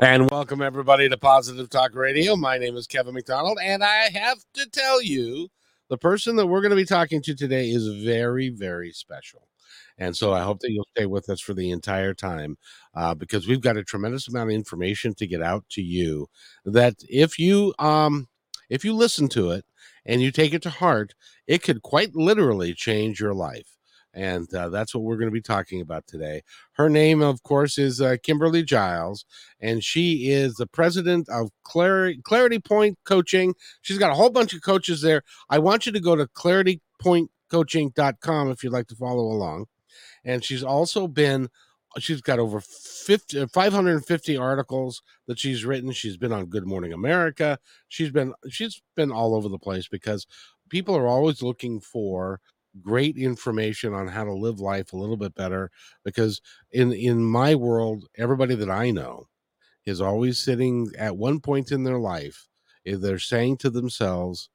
And welcome everybody to Positive Talk Radio. My name is Kevin McDonald, and I have to tell you, the person that we're going to be talking to today is very, very special. And so I hope that you'll stay with us for the entire time uh, because we've got a tremendous amount of information to get out to you. That if you um if you listen to it and you take it to heart, it could quite literally change your life and uh, that's what we're going to be talking about today. Her name, of course, is uh, Kimberly Giles, and she is the president of Clarity, Clarity Point Coaching. She's got a whole bunch of coaches there. I want you to go to claritypointcoaching.com if you'd like to follow along. And she's also been she's got over 50, 550 articles that she's written she's been on good morning america she's been she's been all over the place because people are always looking for great information on how to live life a little bit better because in in my world everybody that i know is always sitting at one point in their life if eh, they're saying to themselves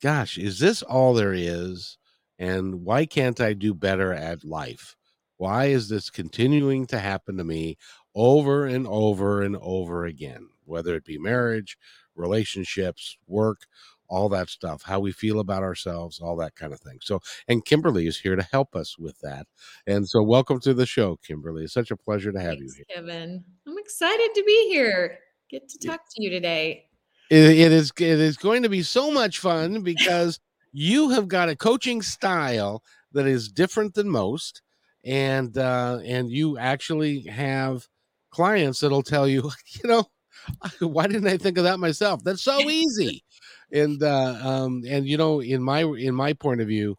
gosh is this all there is? And why can't i do better at life? Why is this continuing to happen to me over and over and over again? Whether it be marriage relationships work all that stuff, how we feel about ourselves, all that kind of thing. So, and Kimberly is here to help us with that. And so, welcome to the show, Kimberly. It's such a pleasure to have Thanks, you here. Kevin. I'm excited to be here. Get to talk to you today. It, it is it is going to be so much fun because you have got a coaching style that is different than most, and uh, and you actually have clients that'll tell you, you know, why didn't I think of that myself? That's so easy and uh, um, and you know, in my in my point of view,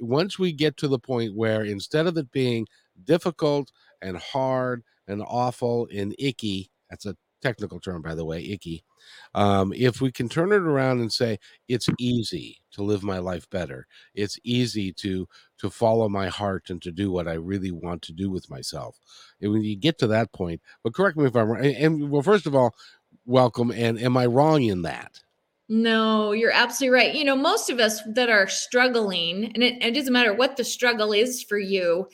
once we get to the point where instead of it being difficult and hard and awful and icky, that's a technical term, by the way, icky. Um, if we can turn it around and say it's easy to live my life better, it's easy to to follow my heart and to do what I really want to do with myself. And when you get to that point, but correct me if I'm wrong. And, and well, first of all, welcome. And am I wrong in that? No, you're absolutely right. You know, most of us that are struggling, and it, it doesn't matter what the struggle is for you,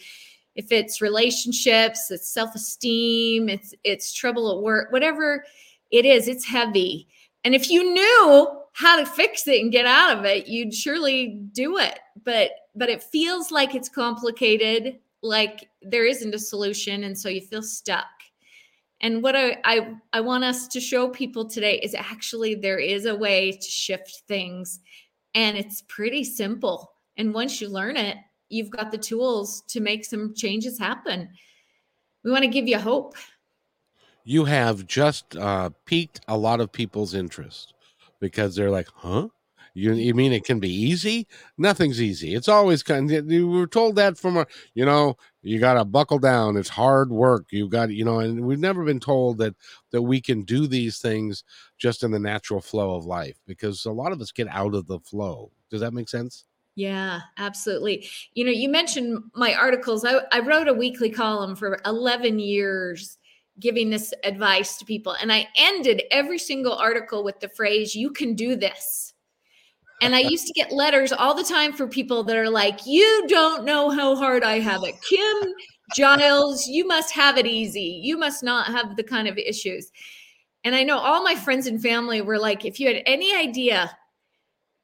if it's relationships, it's self-esteem, it's it's trouble at work, whatever it is, it's heavy. And if you knew how to fix it and get out of it, you'd surely do it. But but it feels like it's complicated, like there isn't a solution, and so you feel stuck. And what I, I, I want us to show people today is actually there is a way to shift things and it's pretty simple. And once you learn it, you've got the tools to make some changes happen. We want to give you hope. You have just uh, piqued a lot of people's interest because they're like, huh? You, you mean it can be easy? Nothing's easy. It's always kind. Of, we were told that from a, you know, you got to buckle down. It's hard work. You've got, you know, and we've never been told that that we can do these things just in the natural flow of life because a lot of us get out of the flow. Does that make sense? Yeah, absolutely. You know, you mentioned my articles. I, I wrote a weekly column for 11 years giving this advice to people. And I ended every single article with the phrase, you can do this. And I used to get letters all the time for people that are like, You don't know how hard I have it. Kim Giles, you must have it easy. You must not have the kind of issues. And I know all my friends and family were like, If you had any idea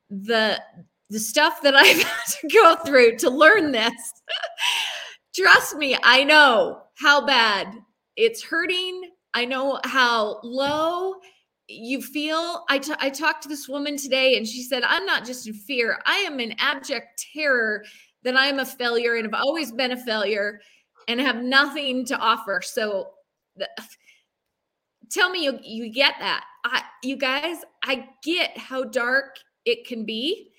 the the stuff that I've had to go through to learn this, trust me, I know how bad it's hurting. I know how low you feel I, t- I talked to this woman today and she said i'm not just in fear. I am in abject terror that i'm a failure and have always been a failure and have nothing to offer. So the, tell me you, you get that. I, you guys i get how dark it can be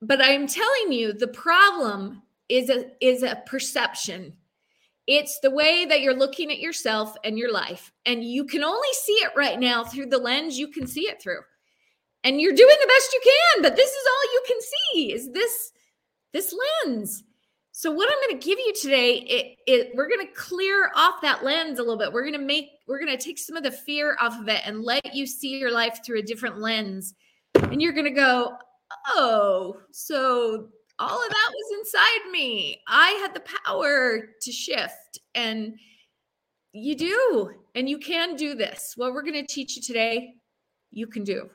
but i'm telling you the problem is a is a perception it's the way that you're looking at yourself and your life. And you can only see it right now through the lens you can see it through. And you're doing the best you can, but this is all you can see is this this lens. So what I'm going to give you today, it, it we're going to clear off that lens a little bit. We're going to make we're going to take some of the fear off of it and let you see your life through a different lens. And you're going to go, "Oh, so all of that was inside me. I had the power to shift. And you do. And you can do this. What we're going to teach you today, you can do.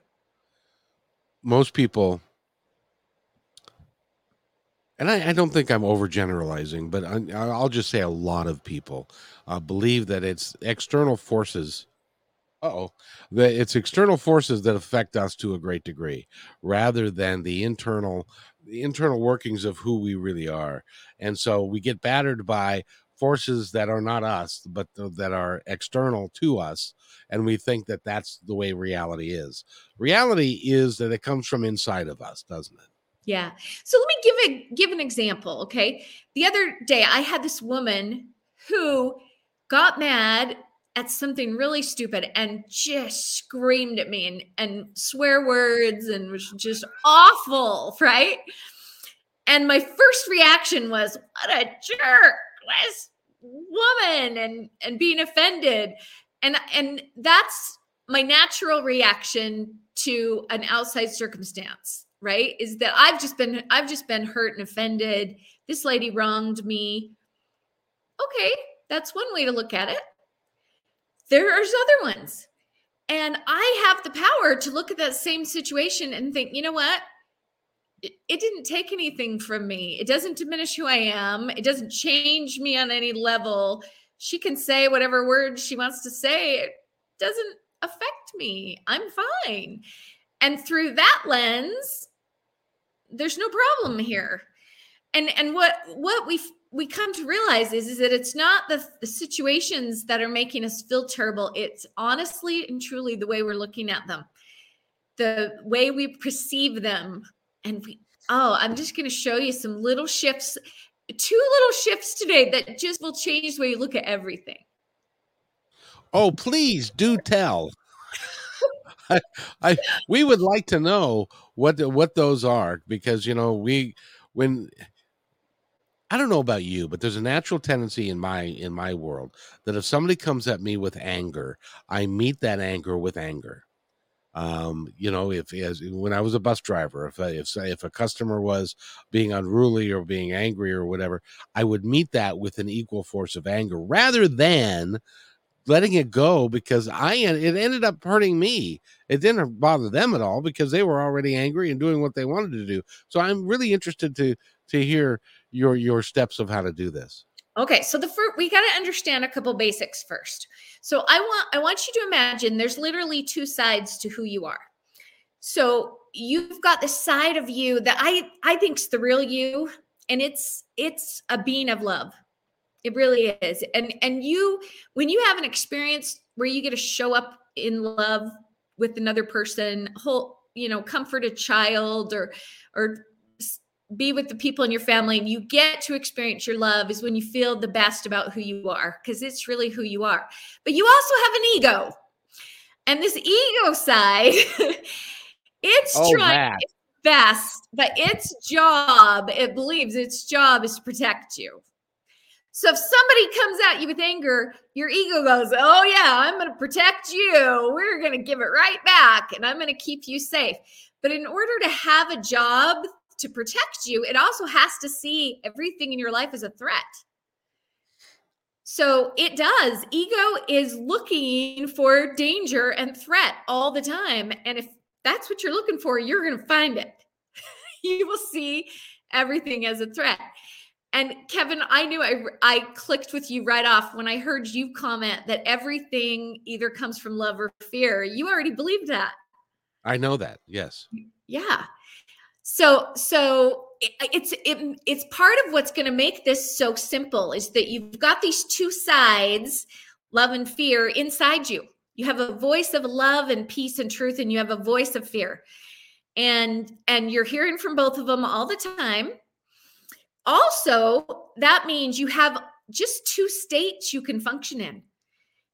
Most people, and I, I don't think I'm overgeneralizing, but I, will just say a lot of people uh, believe that it's external forces oh that it's external forces that affect us to a great degree rather than the internal the internal workings of who we really are. And so we get battered by forces that are not us, but that are external to us. And we think that that's the way reality is. Reality is that it comes from inside of us, doesn't it? Yeah. So let me give a give an example. Okay. The other day I had this woman who got mad at something really stupid and just screamed at me and, and swear words and was just awful, right? And my first reaction was, what a jerk, this woman, and and being offended. And and that's my natural reaction to an outside circumstance, right? Is that I've just been I've just been hurt and offended. This lady wronged me. Okay, that's one way to look at it there's other ones. And I have the power to look at that same situation and think, you know what? It, didn't take anything from me. It doesn't diminish who I am. It doesn't change me on any level. She can say whatever words she wants to say. It doesn't affect me. I'm fine. And through that lens, there's no problem here. And and what what we we come to realize is, is that it's not the, the situations that are making us feel terrible. It's honestly and truly the way we're looking at them, the way we perceive them. And we, oh, I'm just going to show you some little shifts, two little shifts today that just will change the way you look at everything. Oh, please do tell. I, I, we would like to know what what those are because you know we when I don't know about you, but there's a natural tendency in my in my world that if somebody comes at me with anger, I meet that anger with anger. Um, you know, if as when I was a bus driver, if if if a customer was being unruly or being angry or whatever, I would meet that with an equal force of anger rather than letting it go because I it ended up hurting me. It didn't bother them at all because they were already angry and doing what they wanted to do. So I'm really interested to to hear your your steps of how to do this. Okay, so the first we got to understand a couple basics first. So I want I want you to imagine there's literally two sides to who you are. So you've got the side of you that I I think's the real you and it's it's a being of love. It really is. And and you when you have an experience where you get to show up in love with another person, whole, you know, comfort a child or or be with the people in your family and you get to experience your love is when you feel the best about who you are because it's really who you are. But you also have an ego. And this ego side, it's oh, trying its best, but its job, it believes its job is to protect you. So if somebody comes at you with anger, your ego goes, Oh, yeah, I'm going to protect you. We're going to give it right back and I'm going to keep you safe. But in order to have a job to protect you, it also has to see everything in your life as a threat. So it does. Ego is looking for danger and threat all the time. And if that's what you're looking for, you're going to find it. you will see everything as a threat. And Kevin, I knew I I clicked with you right off when I heard you comment that everything either comes from love or fear. You already believed that. I know that. Yes. Yeah. So so it, it's it, it's part of what's going to make this so simple is that you've got these two sides, love and fear inside you. You have a voice of love and peace and truth and you have a voice of fear. And and you're hearing from both of them all the time also, that means you have just two states you can function in.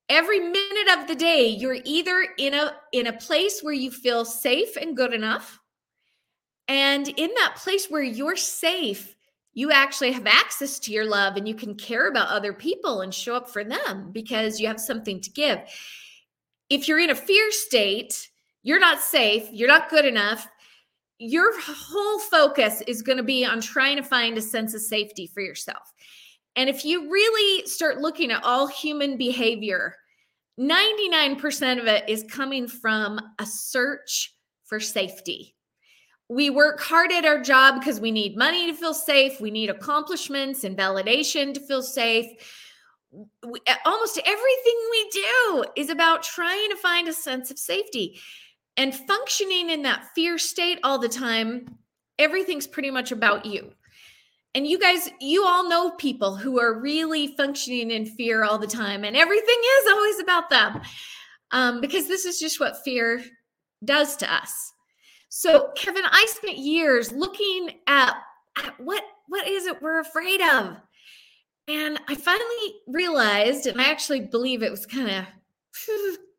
Every minute of the day, you're either in a in a place where you feel safe and good enough, and in that place where you're safe, you actually have access to your love and you can care about other people and show up for them because you have something to give. If you're in a fear state, you're not safe, you're not good enough, your whole focus is going to be on trying to find a sense of safety for yourself. And if you really start looking at all human behavior, 99% of it is coming from a search for safety. We work hard at our job because we need money to feel safe, we need accomplishments and validation to feel safe. We, almost everything we do is about trying to find a sense of safety and functioning in that fear state all the time, everything's pretty much about you. And you guys, you all know people who are really functioning in fear all the time, and everything is always about them um, because this is just what fear does to us. So, Kevin, I spent years looking at, at what what is it we're afraid of, and I finally realized, and I actually believe it was kind of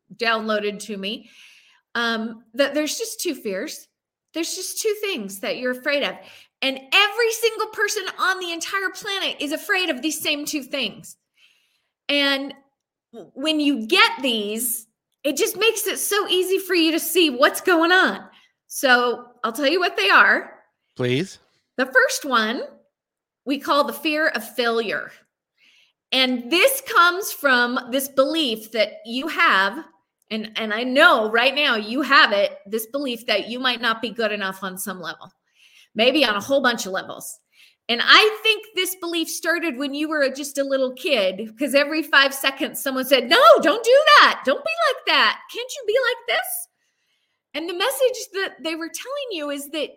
downloaded to me um, that there's just two fears. There's just two things that you're afraid of. And every single person on the entire planet is afraid of these same two things. And when you get these, it just makes it so easy for you to see what's going on. So I'll tell you what they are. Please. The first one we call the fear of failure. And this comes from this belief that you have and and i know right now you have it this belief that you might not be good enough on some level maybe on a whole bunch of levels and i think this belief started when you were just a little kid because every five seconds someone said no don't do that don't be like that can't you be like this and the message that they were telling you is that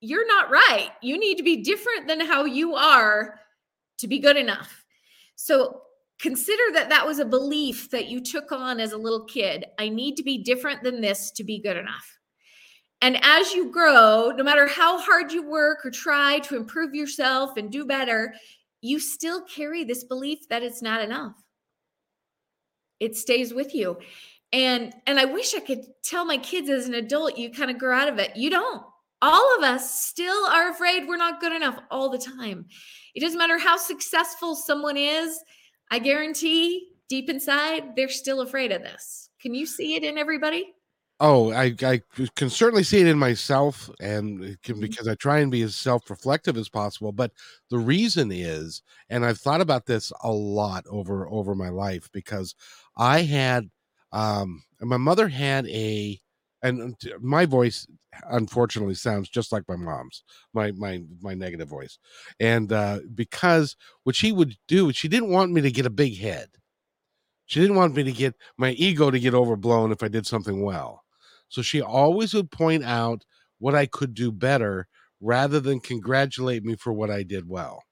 you're not right you need to be different than how you are to be good enough so consider that that was a belief that you took on as a little kid. I need to be different than this to be good enough. And as you grow, no matter how hard you work or try to improve yourself and do better, you still carry this belief that it's not enough. It stays with you. And and I wish I could tell my kids as an adult you kind of grow out of it. You don't. All of us still are afraid we're not good enough all the time. It doesn't matter how successful someone is, I guarantee deep inside, they're still afraid of this. Can you see it in everybody? Oh, I, I can certainly see it in myself, and can, mm-hmm. because I try and be as self reflective as possible. But the reason is, and I've thought about this a lot over over my life because I had, um, my mother had a, and my voice unfortunately sounds just like my mom's my my my negative voice. And uh because what she would do she didn't want me to get a big head. She didn't want me to get my ego to get overblown if i did something well. So she always would point out what i could do better rather than congratulate me for what i did well.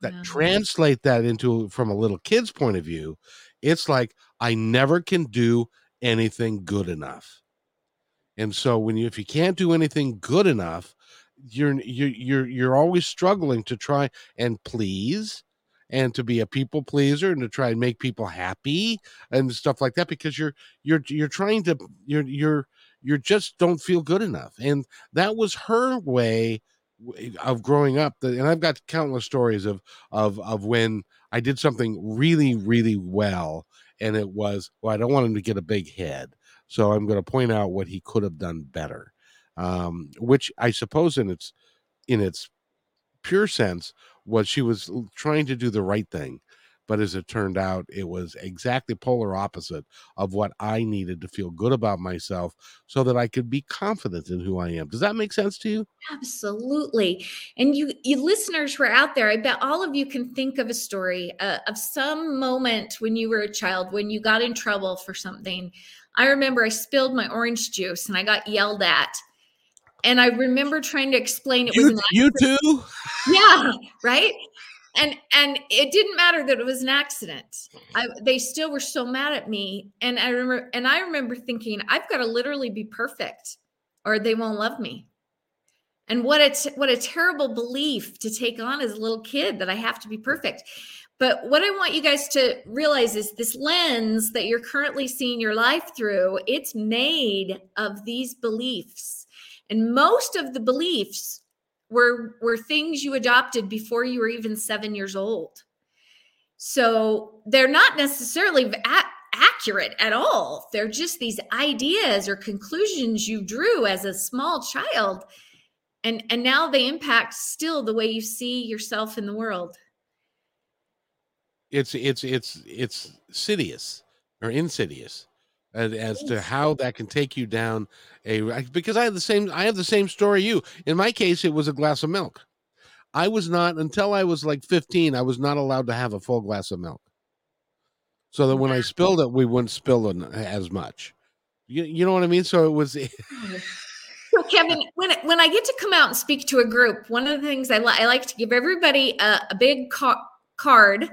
That yeah. translate that into from a little kid's point of view it's like i never can do anything good enough. And so when you if you can't do anything good enough, you're you're you're you're always struggling to try and please and to be a people pleaser and to try and make people happy and stuff like that because you're you're you're trying to you're you're you just don't feel good enough. And that was her way of growing up and i've got countless stories of of of when i did something really really well and it was well i don't want him to get a big head so I'm going to point out what he could have done better, um, which I suppose in its in its pure sense was she was trying to do the right thing. But as it turned out, it was exactly polar opposite of what I needed to feel good about myself so that I could be confident in who I am. Does that make sense to you? Absolutely. And you, you listeners who are out there, I bet all of you can think of a story uh, of some moment when you were a child, when you got in trouble for something. I remember I spilled my orange juice and I got yelled at. And I remember trying to explain it you, was an you too. Yeah, right and and it didn't matter that it was an accident. I, they still were so mad at me. And i remember and i remember thinking i've got to literally be perfect or they won't love me. And what a what a terrible belief to take on as a little kid that i have to be perfect. But what i want you guys to realize is this lens that you're currently seeing your life through it's made of these beliefs. And most of the beliefs were were things you adopted before you were even 7 years old. So they're not necessarily accurate at all. They're just these ideas or conclusions you drew as a small child and and now they impact still the way you see yourself in the world. It's it's it's it's insidious or insidious as, as to how that can take you down a because I have the same I have the same story you. In my case, it was a glass of milk. I was not until I was like 15, I was not allowed to have a full glass of milk. So that when I spilled it, we wouldn't spill it as much. You, you know what I mean? So it was So Kevin, when when I get to come out and speak to a group, one of the things I, li- I like to give everybody a, a big ca- card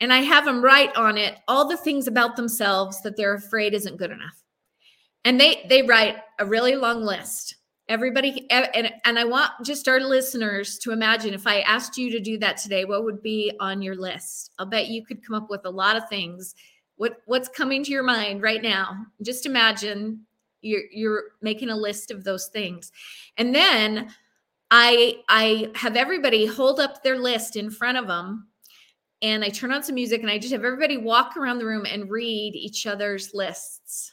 and I have them write on it all the things about themselves that they're afraid isn't good enough. And they they write a really long list. Everybody and and I want just our listeners to imagine if I asked you to do that today, what would be on your list? I'll bet you could come up with a lot of things. What what's coming to your mind right now? Just imagine you're you're making a list of those things. And then I I have everybody hold up their list in front of them and I turn on some music and I just have everybody walk around the room and read each other's lists.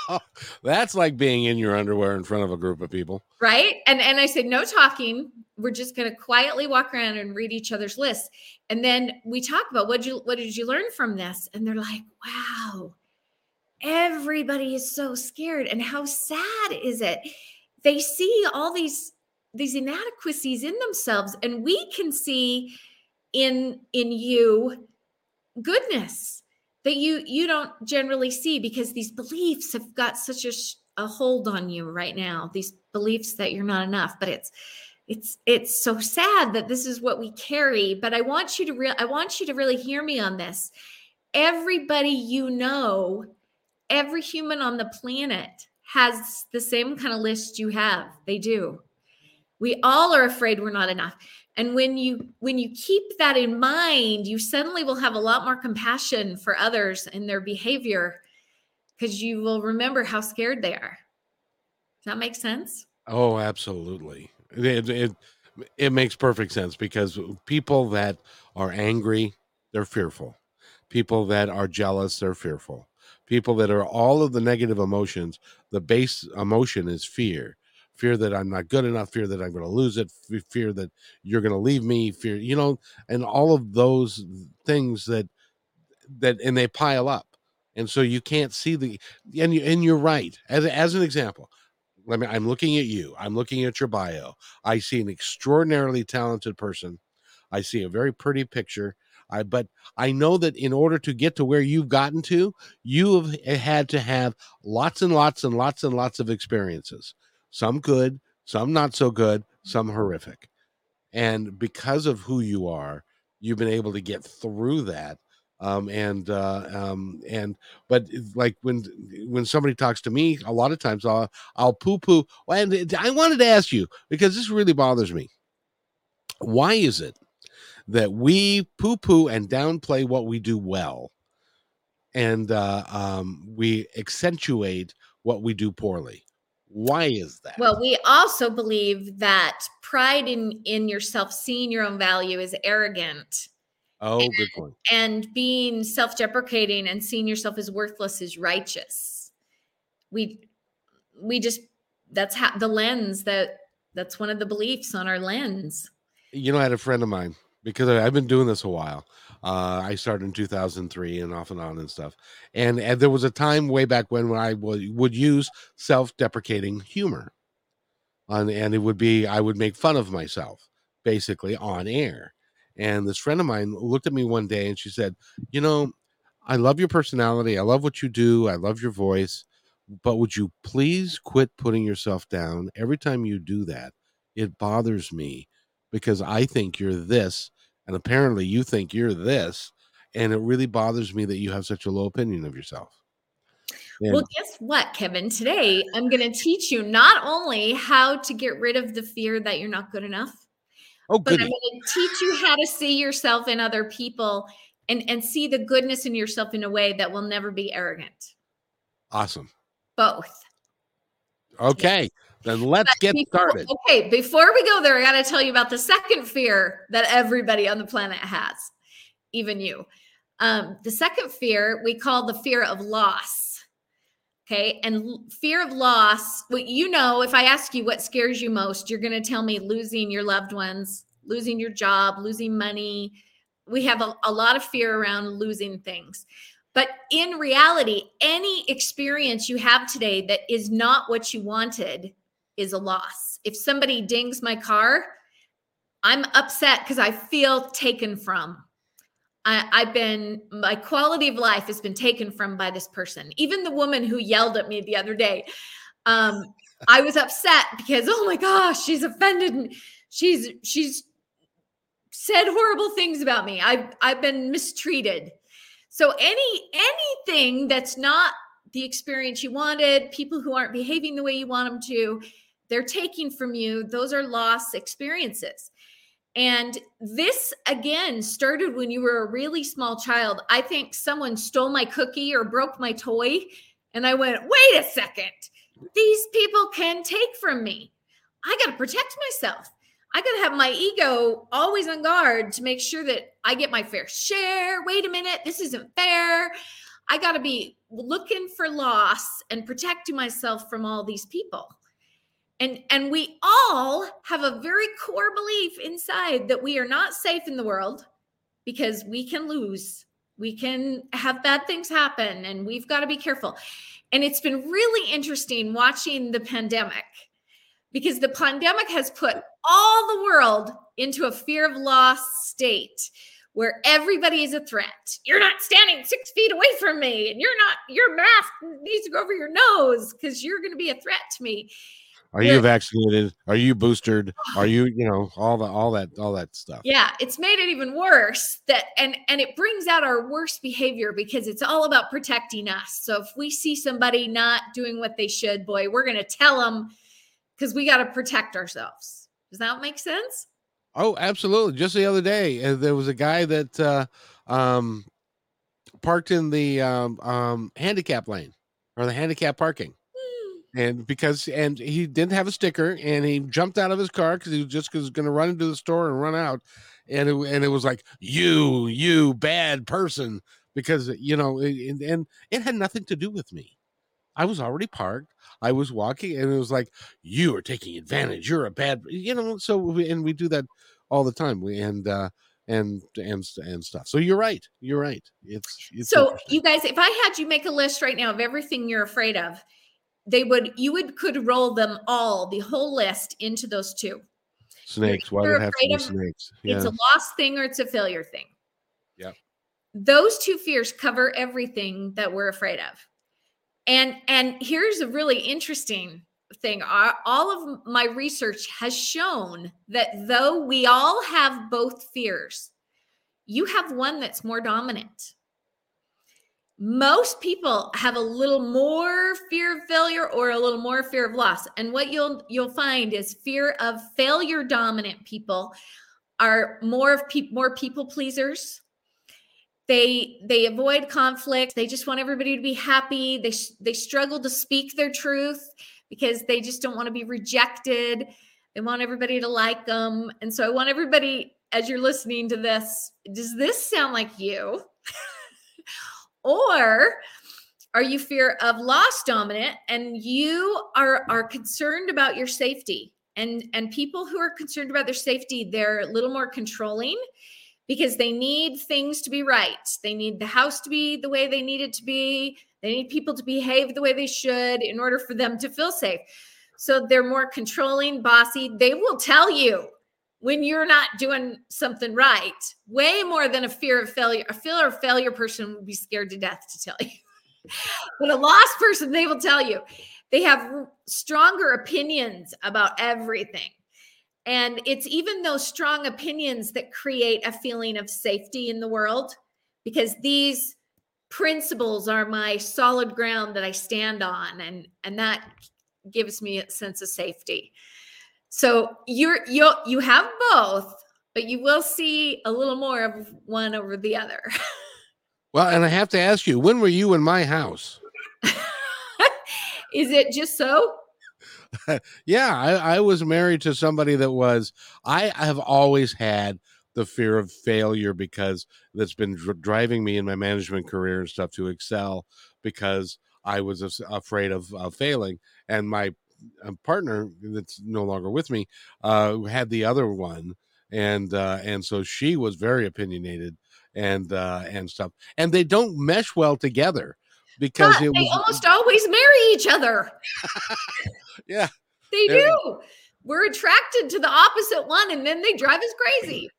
That's like being in your underwear in front of a group of people. Right? And and I said no talking. We're just going to quietly walk around and read each other's lists. And then we talk about what you what did you learn from this? And they're like, "Wow. Everybody is so scared and how sad is it? They see all these these inadequacies in themselves and we can see in in you goodness that you you don't generally see because these beliefs have got such a, a hold on you right now these beliefs that you're not enough but it's it's it's so sad that this is what we carry but i want you to real i want you to really hear me on this. Everybody you know every human on the planet has the same kind of list you have. They do. We all are afraid we're not enough and when you when you keep that in mind you suddenly will have a lot more compassion for others and their behavior because you will remember how scared they are. Does that make sense? Oh absolutely. It, it, it makes perfect sense because people that are angry they're fearful. People that are jealous they're fearful. People that are all of the negative emotions the base emotion is fear fear that I'm not good enough, fear that I'm going to lose it, fear that you're going to leave me, fear, you know, and all of those things that that and they pile up. And so you can't see the and you and you're right. As as an example, let me I'm looking at you. I'm looking at your bio. I see an extraordinarily talented person. I see a very pretty picture. I but I know that in order to get to where you've gotten to, you have eh, had to have lots and lots and lots and lots of experiences some good, some not so good, some horrific. And because of who you are, you've been able to get through that. Um, and uh, um, and but like when when somebody talks to me, a lot of times I'll I'll poo poo. And I wanted to ask you because this really bothers me. Why is it that we poo poo and downplay what we do well, and uh, um, we accentuate what we do poorly? Why is that? Well, we also believe that pride in in yourself, seeing your own value, is arrogant. Oh, and, good point. And being self-deprecating and seeing yourself as worthless is righteous. We we just that's how the lens that that's one of the beliefs on our lens. You know, I had a friend of mine because I've been doing this a while. Uh, I started in 2003 and off and on and stuff. And, and there was a time way back when, when I would, would use self deprecating humor. And it would be, I would make fun of myself basically on air. And this friend of mine looked at me one day and she said, You know, I love your personality. I love what you do. I love your voice. But would you please quit putting yourself down? Every time you do that, it bothers me because I think you're this and apparently you think you're this and it really bothers me that you have such a low opinion of yourself. And well guess what kevin? Today i'm going to teach you not only how to get rid of the fear that you're not good enough oh, but i'm going to teach you how to see yourself in other people and and see the goodness in yourself in a way that will never be arrogant. Awesome. Both. Okay. yes. Then let's get before, started. Okay, before we go there, I got to tell you about the second fear that everybody on the planet has, even you. Um, the second fear we call the fear of loss. Okay, and fear of loss, well, you know, if I ask you what scares you most, you're going to tell me losing your loved ones, losing your job, losing money. We have a, a lot of fear around losing things. But in reality, any experience you have today that is not what you wanted is a loss. If somebody dings my car, I'm upset because I feel taken from. I, have been, my quality of life has been taken from by this person. Even the woman who yelled at me the other day, um, I was upset because, oh my gosh, she's offended me. She's, she's said horrible things about me. I've, I've been mistreated. So any, anything that's not the experience you wanted, people who aren't behaving the way you want them to, they're taking from you, those are lost experiences. And this again started when you were a really small child. I think someone stole my cookie or broke my toy. And I went, wait a second. These people can take from me. I got to protect myself. I got to have my ego always on guard to make sure that I get my fair share. Wait a minute, this isn't fair. I got to be looking for loss and protecting myself from all these people and and we all have a very core belief inside that we are not safe in the world because we can lose we can have bad things happen and we've got to be careful and it's been really interesting watching the pandemic because the pandemic has put all the world into a fear of loss state where everybody is a threat. You're not standing six feet away from me, and you're not, your mask needs to go over your nose because you're going to be a threat to me. Are you vaccinated? Are you boosted? Are you, you know, all the all that all that stuff. Yeah, it's made it even worse that and and it brings out our worst behavior because it's all about protecting us. So if we see somebody not doing what they should, boy, we're going to tell them cuz we got to protect ourselves. Does that make sense? Oh, absolutely. Just the other day, uh, there was a guy that uh um parked in the um um handicap lane or the handicap parking and because and he didn't have a sticker and he jumped out of his car because he was just was going to run into the store and run out and it, and it was like you you bad person because you know and, and it had nothing to do with me i was already parked i was walking and it was like you are taking advantage you're a bad you know so we, and we do that all the time we and uh and and and stuff. So you're right. You're right. It's, it's so you guys. If I had you make a list right now of everything you're afraid of, they would you would could roll them all the whole list into those two. Snakes. Why would have to be snakes? yeah. it's a lost thing or it's a failure thing. Yeah those two fears cover everything that we're afraid of. And and here's a really interesting thing. All of my research has shown that though we all have both fears you have one that's more dominant most people have a little more fear of failure or a little more fear of loss. And what you'll you'll find is fear of failure dominant people are more of people more people pleasers. They they avoid conflict. They just want everybody to be happy. They they struggle to speak their truth because they just don't want to be rejected. They want everybody to like them. And so i want everybody as you're listening to this does this sound like you Or are you fear of loss dominant and you are are concerned about your safety? And and people who are concerned about their safety, they're a little more controlling. because they need things to be right. They need the house to be the way they need it to be. They need people to behave the way they should in order for them to feel safe. So they're more controlling, bossy. They will tell you when you're not doing something right, way more than a fear of failure. A fear of failure person would be scared to death to tell you. but a lost person, they will tell you. They have stronger opinions about everything. And it's even those strong opinions that create a feeling of safety in the world because these principles are my solid ground that I stand on and and that gives me a sense of safety. So you're you you have both, but you will see a little more of one over the other. well, and I have to ask you, when were you in my house? Is it just so? yeah, I, I was married to somebody that was. I have always had the fear of failure because that's been dr- driving me in my management career and stuff to excel because I was af- afraid of uh, failing. And my uh, partner that's no longer with me uh, had the other one, and uh, and so she was very opinionated and uh, and stuff, and they don't mesh well together because it they was, almost always marry each other. yeah, they do. We're attracted to the opposite one, and then they drive us crazy.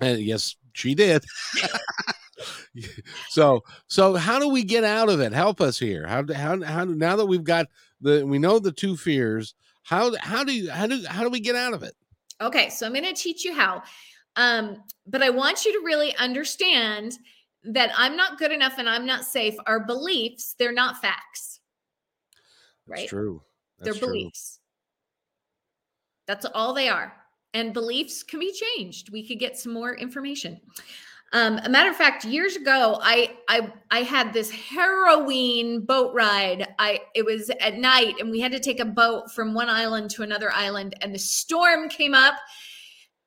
And yes, she did. so so how do we get out of it? Help us here. How how how now that we've got the we know the two fears, how how do you how do how do we get out of it? Okay, so I'm going to teach you how. Um, but I want you to really understand that I'm not good enough and I'm not safe are beliefs, they're not facts. That's right? true. That's they're true. beliefs. That's all they are. And beliefs can be changed. We could get some more information. Um, a matter of fact, years ago, I I I had this harrowing boat ride. I it was at night, and we had to take a boat from one island to another island, and the storm came up,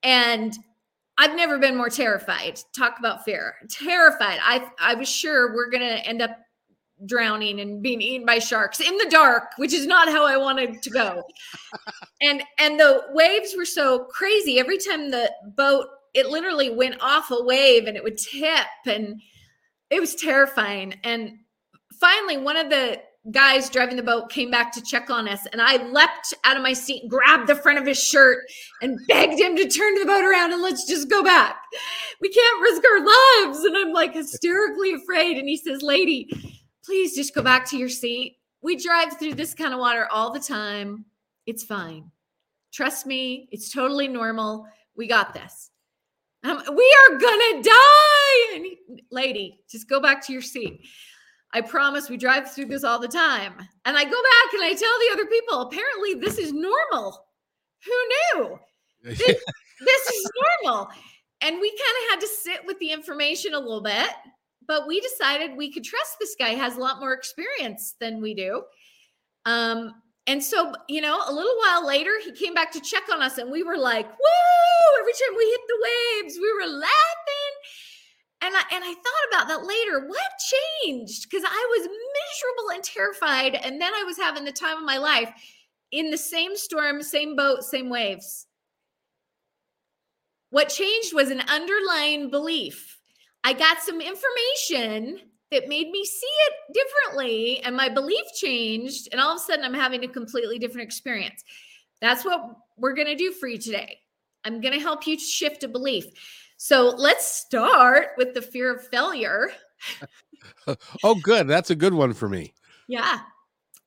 and I've never been more terrified. Talk about fear. Terrified. I I was sure we're gonna end up drowning and being eaten by sharks in the dark, which is not how I wanted to go. and and the waves were so crazy. Every time the boat, it literally went off a wave and it would tip and it was terrifying. And finally, one of the guys driving the boat came back to check on us and i leapt out of my seat grabbed the front of his shirt and begged him to turn the boat around and let's just go back. We can't risk our lives. And i'm like hysterically afraid. And he says lady please just go back to your seat. We drive through this kind of water all the time. It's fine. Trust me it's totally normal. We got this um, we are gonna die and he, lady just go back to your seat I promise we drive through this all the time. And I go back and I tell the other people, apparently this is normal. Who knew? This, this is normal. And we kind of had to sit with the information a little bit, but we decided we could trust this guy has a lot more experience than we do. Um, and so, you know, a little while later, he came back to check on us, and we were like, "Whoa!" Every time we hit the waves, we were laughing and I and I thought about that later. What changed? Because I was miserable and terrified, and then I was having the time of my life in the same storm, same boat, same waves. What changed was an underlying belief. I got some information that made me see it differently, and my belief changed, and all of a sudden I'm having a completely different experience. That's what we're going to do for you today. I'm going to help you shift a belief. So let's start with the fear of failure. oh, good. That's a good one for me. Yeah.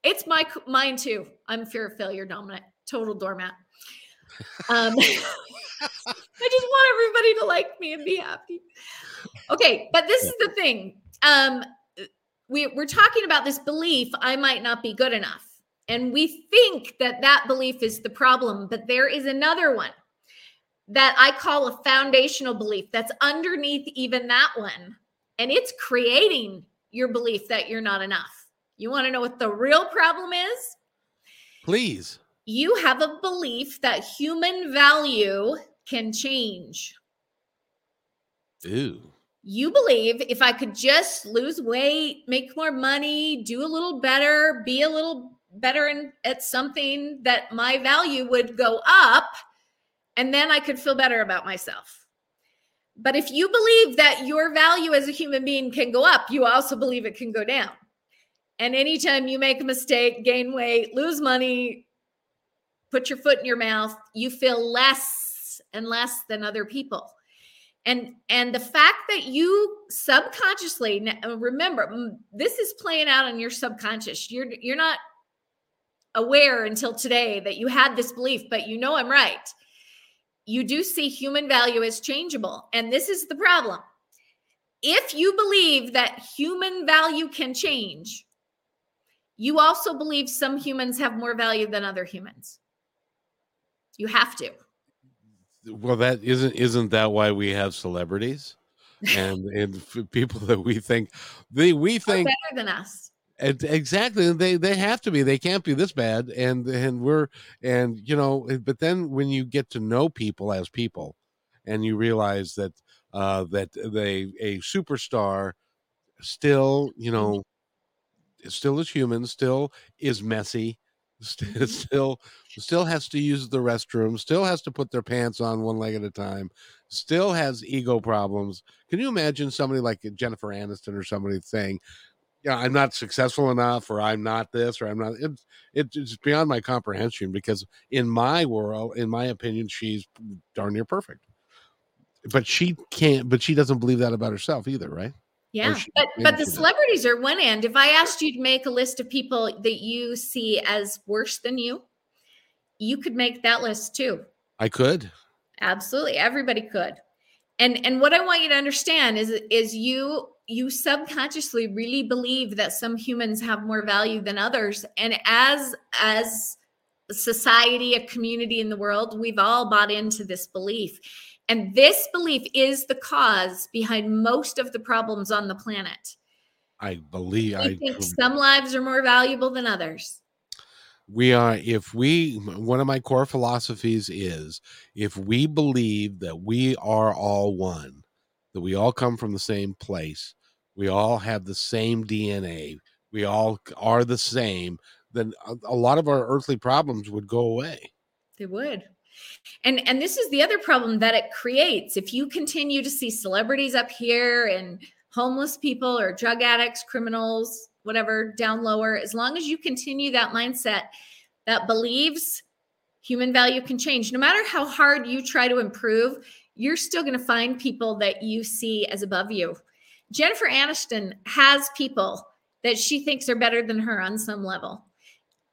It's my mine too. I'm fear of failure dominant, total doormat. Um, I just want everybody to like me and be happy. Okay, but this is the thing. Um, we, we're talking about this belief I might not be good enough. And we think that that belief is the problem, but there is another one that I call a foundational belief that's underneath even that one. And it's creating your belief that you're not enough. You want to know what the real problem is? Please. You have a belief that human value can change. Ooh. You believe if I could just lose weight, make more money, do a little better, be a little better in, at something, that my value would go up and then I could feel better about myself. But if you believe that your value as a human being can go up, you also believe it can go down. And anytime you make a mistake, gain weight, lose money, put your foot in your mouth, you feel less and less than other people. And and the fact that you subconsciously uh, remember mm, this is playing out on your subconscious. You're you're not aware until today that you had this belief, but you know I'm right you do see human value as changeable. And this is the problem. If you believe that human value can change, you also believe some humans have more value than other humans. You have to. Well, that isn't isn't that why we have celebrities and and people that we think they we think better than us exactly they they have to be they can't be this bad and and we're and you know eh, but then when you get to know people as people and you realize that uh that they a superstar still you mm-hmm. know still is human still is messy. still still has to use the restroom still has to put their pants on one leg at a time still has ego problems can you imagine somebody like jennifer aniston or somebody saying yeah, I'm not successful enough, or I'm not this, or I'm not. It's it's beyond my comprehension because in my world, in my opinion, she's darn near perfect. But she can't. But she doesn't believe that about herself either, right? Yeah, she, but but the celebrities are one end. If I asked you to make a list of people that you see as worse than you, you could make that list too. I could. Absolutely, everybody could. And and what I want you to understand is is you you subconsciously really believe that some humans have more value than others and as as society a community in the world we've all bought into this belief and this belief is the cause behind most of the problems on the planet i believe i think some lives are more valuable than others we are if we one of my core philosophies is if we believe that we are all one that we all come from the same place we all have the same DNA, we all are the same, then a, a lot of our earthly problems would go away. They would. And and this is the other problem that it creates. If you continue to see celebrities up here and homeless people or drug addicts, criminals, whatever down lower, as long as you continue that mindset that believes human value can change, no matter how hard you try to improve, you're still going to find people that you see as above you. Jennifer Aniston has people that she thinks are better than her on some level.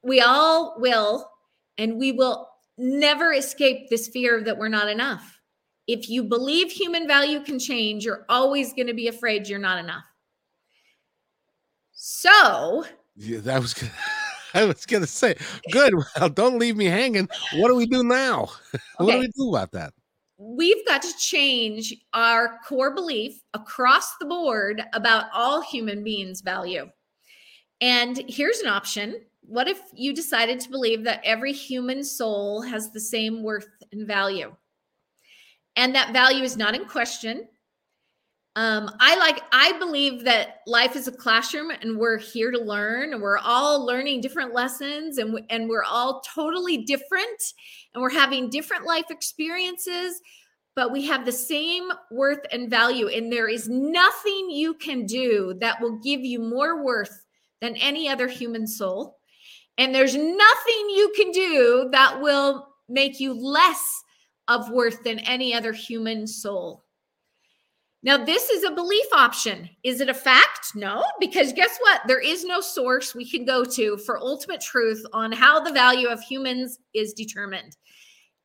We all will, and we will never escape this fear that we're not enough. If you believe human value can change, you're always going to be afraid you're not enough. So, yeah, that was good. I was going to say, good. Well, don't leave me hanging. What do we do now? Okay. what do we do about that? we've got to change our core belief across the board about all human beings' value. And here's an option. What if you decided to believe that every human soul has the same worth and value? And that value is not in question. Um, I like, I believe that life is a classroom and we're here to learn and we're all learning different lessons and, and we're all totally different and we're having different life experiences, but we have the same worth and value. And there is nothing you can do that will give you more worth than any other human soul. And there's nothing you can do that will make you less of worth than any other human soul. Now, this is a belief option. Is it a fact? No, because guess what? There is no source we can go to for ultimate truth on how the value of humans is determined.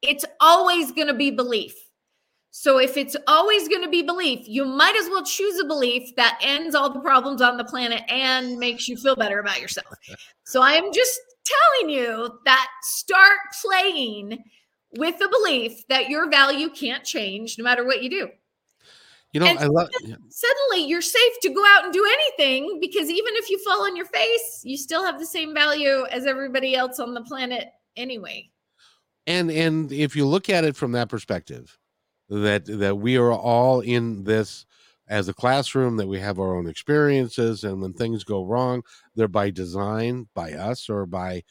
It's always going to be belief. So, if it's always going to be belief, you might as well choose a belief that ends all the problems on the planet and makes you feel better about yourself. So, I am just telling you that start playing with the belief that your value can't change no matter what you do. You know, and I love. Suddenly, you're safe to go out and do anything because even if you fall on your face, you still have the same value as everybody else on the planet anyway. And and if you look at it from that perspective, that that we are all in this as a classroom, that we have our own experiences, and when things go wrong, they're by design, by us, or by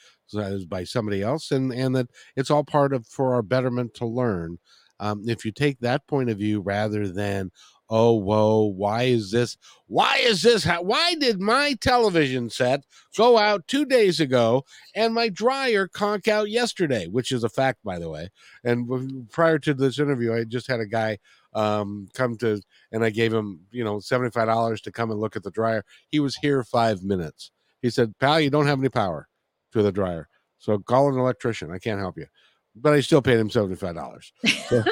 by somebody else, and and that it's all part of for our betterment to learn. Um, if you take that point of view rather than oh whoa why is this why is this why did my television set go out two days ago and my dryer conk out yesterday? Which is a fact by the way. And prior to this interview i just had a guy um, come to and i gave him you know $75 to come and look at the dryer. He was here five minutes. He said pal you don't have any power to the dryer. So call an electrician. I can't help you. But i still paid him $75 so,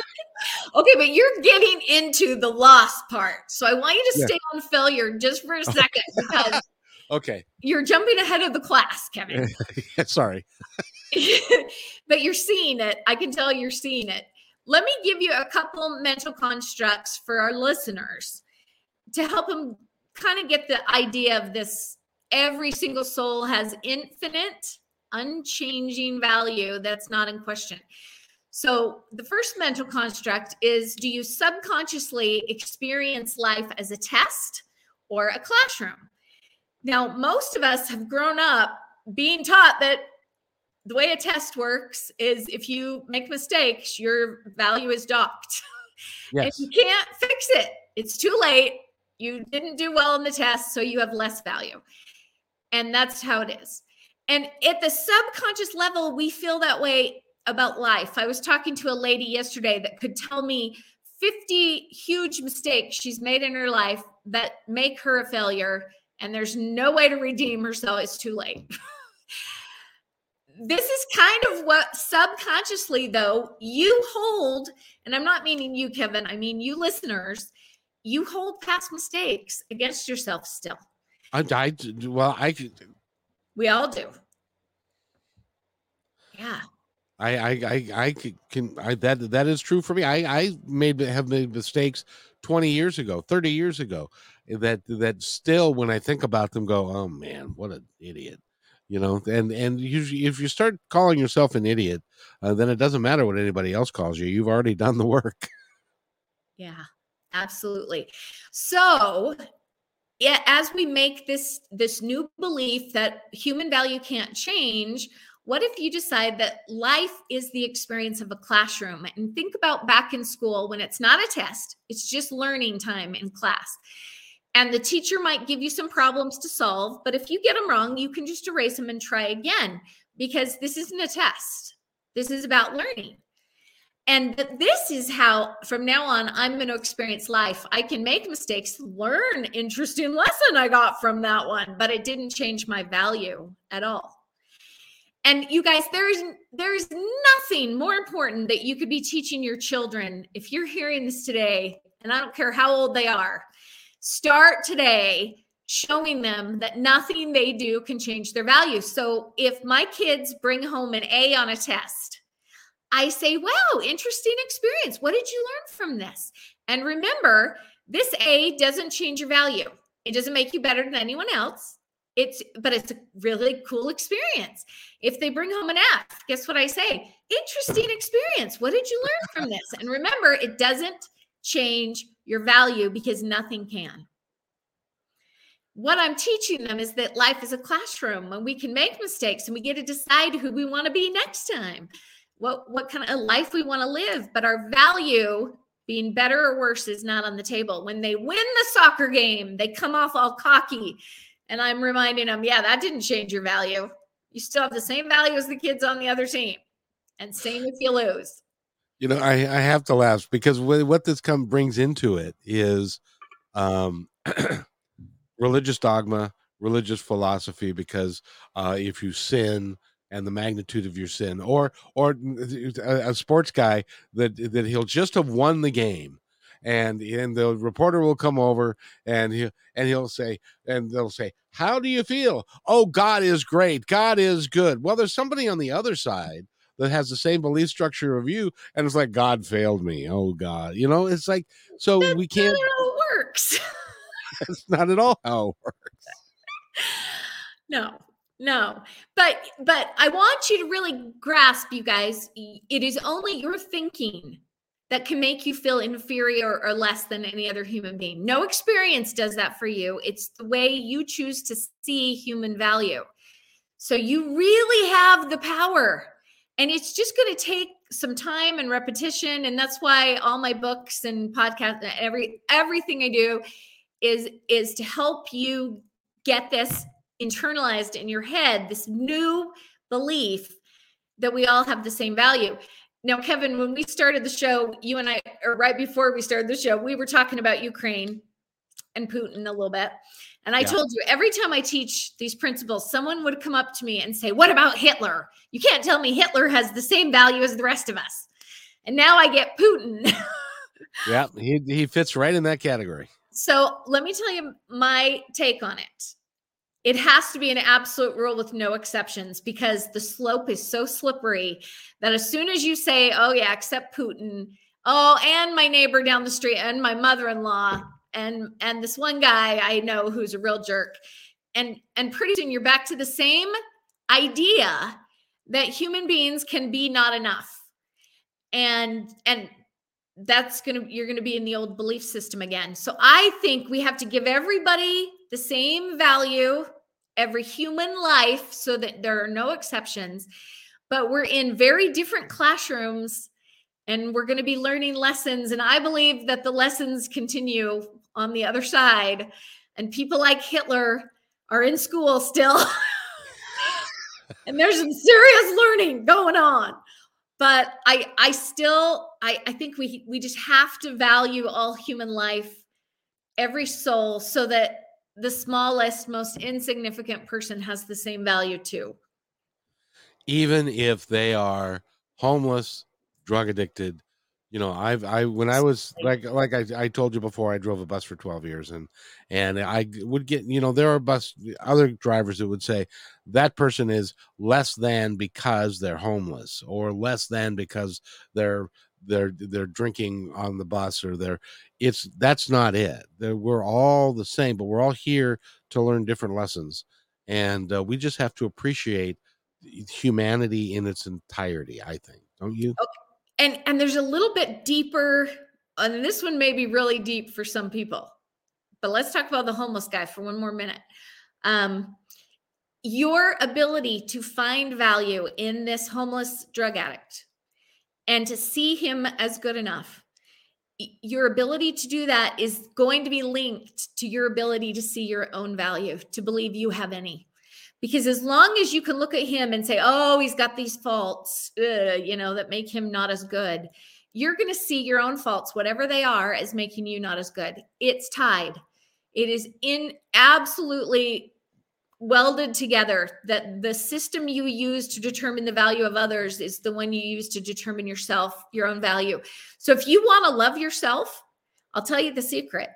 Okay, but you're getting into the loss part. So I want you to stay yeah. on failure just for a second because okay. You're jumping ahead of the class, Kevin. Sorry. but you're seeing it. I can tell you're seeing it. Let me give you a couple mental constructs for our listeners to help them kind of get the idea of this every single soul has infinite unchanging value that's not in question. So, the first mental construct is do you subconsciously experience life as a test or a classroom? Now, most of us have grown up being taught that the way a test works is if you make mistakes, your value is docked. Yes. and you can't fix it. It's too late. You didn't do well in the test, so you have less value. And that's how it is. And at the subconscious level, we feel that way about life. I was talking to a lady yesterday that could tell me 50 huge mistakes she's made in her life that make her a failure, and there's no way to redeem herself. It's too late. this is kind of what subconsciously, though, you hold, and I'm not meaning you, Kevin, I mean you listeners, you hold past mistakes against yourself still. I, I well, I we all do. Yeah. I I I, I can I that that is true for me. I I made have made mistakes 20 years ago, 30 years ago eh, that that still when I think about them go, "Oh man, what an idiot." You know, and and usually if you start calling yourself an idiot, uh, then it doesn't matter what anybody else calls you. You've already done the work. Yeah. Absolutely. So, yeah, as we make this this new belief that human value can't change, what if you decide that life is the experience of a classroom and think about back in school when it's not a test, it's just learning time in class. And the teacher might give you some problems to solve, but if you get them wrong, you can just erase them and try again because this isn't a test. This is about learning. And this is how, from now on, I'm going to experience life. I can make mistakes, learn interesting lesson I got from that one, but it didn't change my value at all. And you guys, there is there is nothing more important that you could be teaching your children if you're hearing this today, and I don't care how old they are. Start today showing them that nothing they do can change their value. So if my kids bring home an A on a test, I say, wow, interesting experience. What did you learn from this? And remember, this A doesn't change your value. It doesn't make you better than anyone else. It's but it's a really cool experience. If they bring home an F, guess what I say? Interesting experience. What did you learn from this? And remember, it doesn't change your value because nothing can. What I'm teaching them is that life is a classroom and we can make mistakes and we get to decide who we want to be next time. What what kind of life we want to live, but our value being better or worse is not on the table. When they win the soccer game, they come off all cocky and I'm reminding them, yeah, that didn't change your value. You still have the same value as the kids on the other team. And same if you lose. You know, I, I have to laugh because what this come brings into it is um, religious dogma, religious philosophy. Because uh, if you sin, and the magnitude of your sin, or or a, a sports guy that that he'll just have won the game, and and the reporter will come over and he and he'll say and they'll say how do you feel? Oh god is great. God is good. Well there's somebody on the other side that has the same belief structure of you and it's like god failed me. Oh god. You know it's like so That's we can't how it works. That's not at all how it works. No no. But but i want you to really grasp you guys it is only your thinking that can make you feel inferior or less than any other human being. No experience does that for you. It's the way you choose to see human value. So you really have the power. And it's just going to take some time and repetition and that's why all my books and podcasts every everything i do is is to help you get this internalized in your head this new belief that we all have the same value now kevin when we started the show you and i or right before we started the show we were talking about ukraine and putin a little bit and I yeah. told you every time I teach these principles, someone would come up to me and say, What about Hitler? You can't tell me Hitler has the same value as the rest of us. And now I get Putin. yeah, he, he fits right in that category. So let me tell you my take on it. It has to be an absolute rule with no exceptions because the slope is so slippery that as soon as you say, Oh, yeah, except Putin, oh, and my neighbor down the street and my mother in law, and and this one guy I know who's a real jerk. And and pretty soon you're back to the same idea that human beings can be not enough. And and that's going to you're going to be in the old belief system again. So I think we have to give everybody the same value, every human life so that there are no exceptions. But we're in very different classrooms and we're going to be learning lessons and I believe that the lessons continue on the other side. And people like Hitler are in school still. and there's some serious learning going on. But I I still I, I think we we just have to value all human life, every soul, so that the smallest, most insignificant person has the same value too. Even if they are homeless, drug addicted, you know i've i when i was like like I, I told you before i drove a bus for 12 years and and i would get you know there are bus other drivers that would say that person is less than because they're homeless or less than because they're they're they're drinking on the bus or they're it's that's not it. They're, we're all the same but we're all here to learn different lessons and uh, we just have to appreciate humanity in its entirety i think. Don't you? Okay. And and there's a little bit deeper and this one may be really deep for some people but let's talk about the homeless guy for one more minute. Um, your ability to find value in this homeless drug addict and to see him as good enough your ability to do that is going to be linked to your ability to see your own value to believe you have any. Because as long as you can look at him and say oh he's got these faults uh, you know that make him not as good you're going to see your own faults whatever they are as making you not as good. It's tied. It is in absolutely welded together that the system you use to determine the value of others is the one you use to determine yourself your own value so if you want to love yourself i'll tell you the secret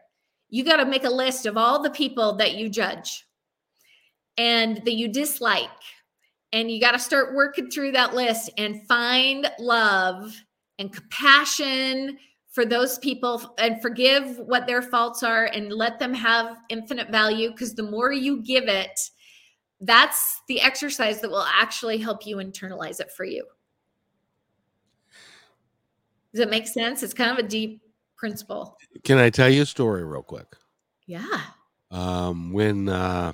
you got to make a list of all the people that you judge and that you dislike. And you got to start working through that list and find love and compassion for those people and forgive what their faults are and let them have infinite value because the more you give it, that's the exercise that will actually help you internalize it for you. Does it make sense? It's kind of a deep principle. Can I tell you a story real quick? Yeah. Um, when uh,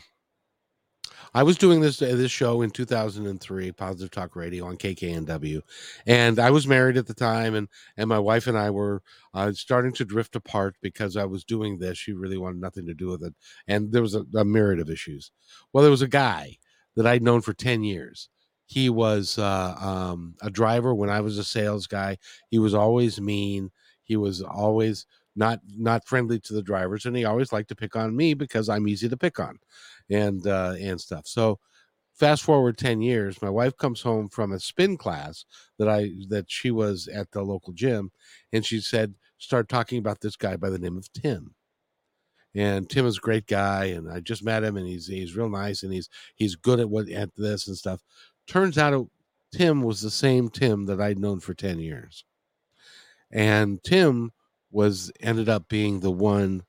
I was doing this uh, this show in 2003, Positive Talk Radio on KKNW, and I was married at the time, and and my wife and I were uh, starting to drift apart because I was doing this. She really wanted nothing to do with it, and there was a, a myriad of issues. Well, there was a guy that I'd known for 10 years. He was uh, um, a driver when I was a sales guy. He was always mean. He was always not not friendly to the drivers, and he always liked to pick on me because I'm easy to pick on and uh, and stuff. So fast forward 10 years my wife comes home from a spin class that i that she was at the local gym and she said start talking about this guy by the name of tim. And tim is a great guy and i just met him and he's he's real nice and he's he's good at what at this and stuff. Turns out tim was the same tim that i'd known for 10 years. And tim was ended up being the one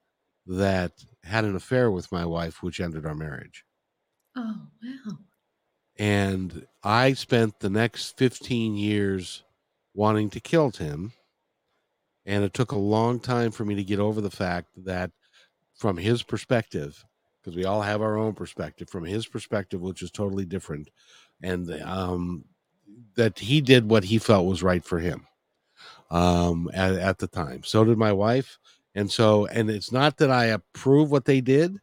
that had an affair with my wife, which ended our marriage. Oh, wow. And I spent the next 15 years wanting to kill Tim. And it took a long time for me to get over the fact that, from his perspective, because we all have our own perspective, from his perspective, which is totally different, and um, that he did what he felt was right for him um, at, at the time. So did my wife, and so and it's not that I approve what they did.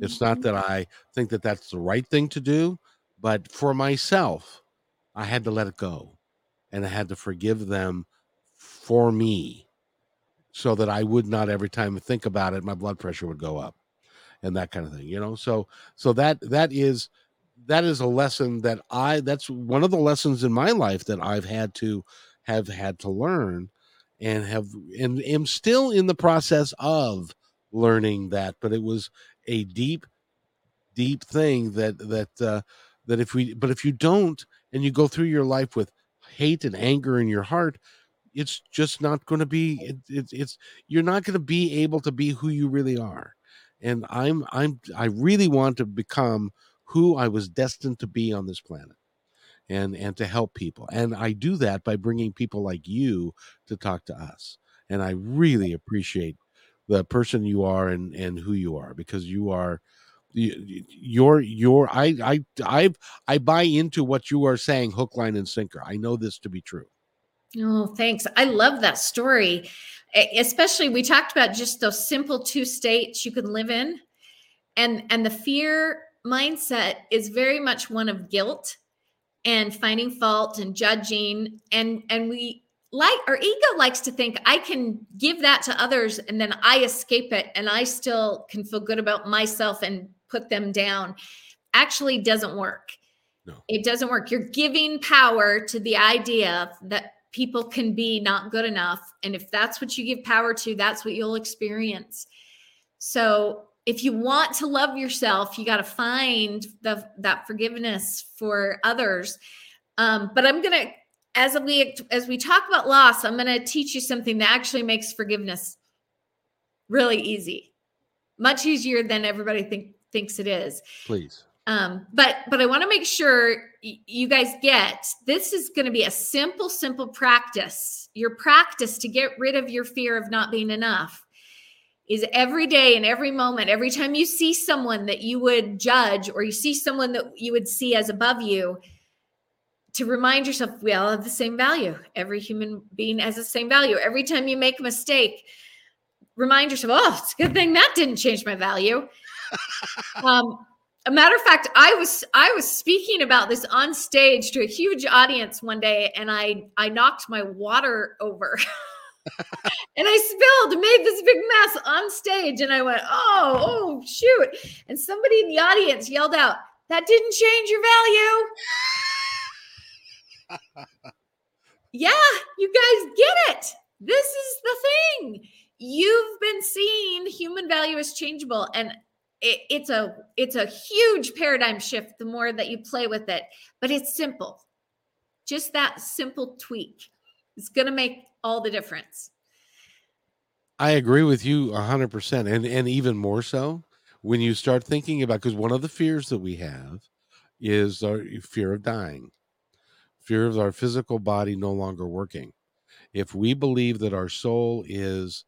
It's not Mhm. that I think that that's the right thing to do, but for myself, I had to let it go, and I had to forgive them for me, so that I would not every time think about it, my blood pressure would go up, and that kind of thing. You know, so so that that is that is a lesson that I that's one of the lessons in my life that I've had to have had to learn and have and am still in the process of learning that but it was a deep deep thing that that uh that if we but if you don't and you go through your life with hate and anger in your heart it's just not going to be it, it, it's you're not going to be able to be who you really are. And i'm i'm i really want to become who i was destined to be on this planet and and to help people and i do that by bringing people like you to talk to us and i really appreciate the person you are and and who you are because you are you- you're you're i i i i buy into what you are saying hook line and sinker i know this to be true Oh, thanks. I love that story. Especially we talked about just those simple two states you can live in. And and the fear mindset is very much one of guilt and finding fault and judging and and we like our ego likes to think I can give that to others and then I escape it and I still can feel good about myself and put them down. Actually doesn't work. No. It doesn't work. You're giving power to the idea that people can be not good enough. And if that's what you give power to, that's what you'll experience. So if you want to love yourself, you got to find the that forgiveness for others. Um, but I'm gonna, as we as we talk about loss, I'm gonna teach you something that actually makes forgiveness really easy, much easier than everybody think thinks it is. Please. Um but but i want to make sure you guys get this is going to be a simple simple practice. Your practice to get rid of your fear of not being enough is every day and every moment every time you see someone that you would judge or you see someone that you would see as above you to remind yourself we all have the same value. Every human being has the same value. Every time you make a mistake remind yourself oh it's a good thing that didn't change my value. Um, a matter of fact i was i was speaking about this on stage to a huge audience one day and i i knocked my water over and i spilled made this big mess on stage and i went oh oh shoot. And somebody in the audience yelled out that didn't change your value. Yeah you guys get it. This is the thing. You've been seeing human value as changeable and it, it's a it's a huge paradigm shift the more that you play with it but it's simple. Just that simple tweak is going to make all the difference. I agree with you a hundred percent, and and even more so when you start thinking about because one of the fears that we have is our fear of dying, fear of our physical body no longer working. If we believe that our soul is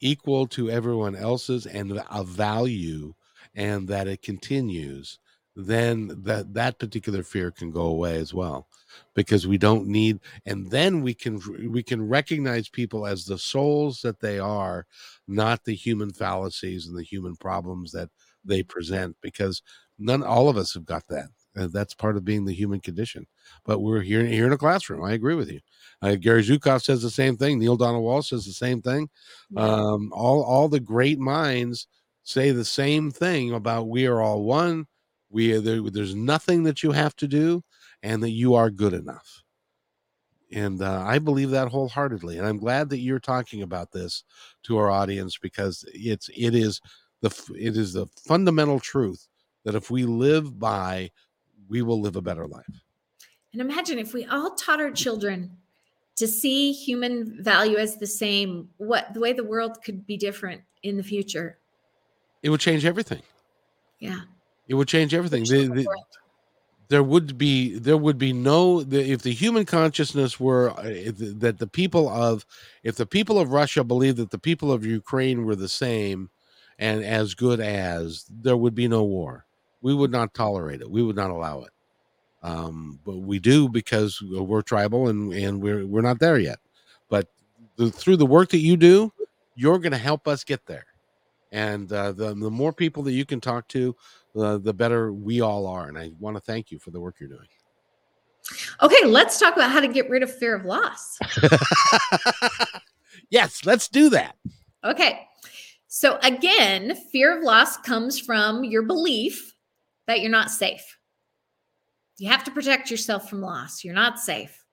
equal to everyone else's and a value, and that it continues, then that that particular fear can go away as well because we don't need and then we can we can recognize people as the souls that they are not the human fallacies and the human problems that they present because none all of us have got that Uh, that's part of being the human condition. But we're here here in a classroom i agree with you. Uh, gary zukav says the same thing neale donald walsch says the same thing. Um all all the great minds say the same thing about we are all one we are there, there's nothing that you have to do and that you are good enough. And uh, i believe that wholeheartedly and i'm glad that you're talking about this to our audience because it's it is the it is the fundamental truth that if we live by we will live a better life. And imagine if we all taught our children to see human value as the same what the way the world could be different in the future. It would change everything. Yeah. It would change everything. The- the- there would be there would be no if the human consciousness were uh, that the people of if the people of Russia believed that the people of Ukraine were the same and as good as there would be no war we would not tolerate it we would not allow it Um, but we do because we're tribal and and we're we're not there yet. But the, through the work that you do, you're going to help us get there. And uh, the the more people that you can talk to, uh, the better we all are. And I want to thank you for the work you're doing. Okay, let's talk about how to get rid of fear of loss. yes, let's do that. Okay. So, again, fear of loss comes from your belief that you're not safe. You have to protect yourself from loss. You're not safe.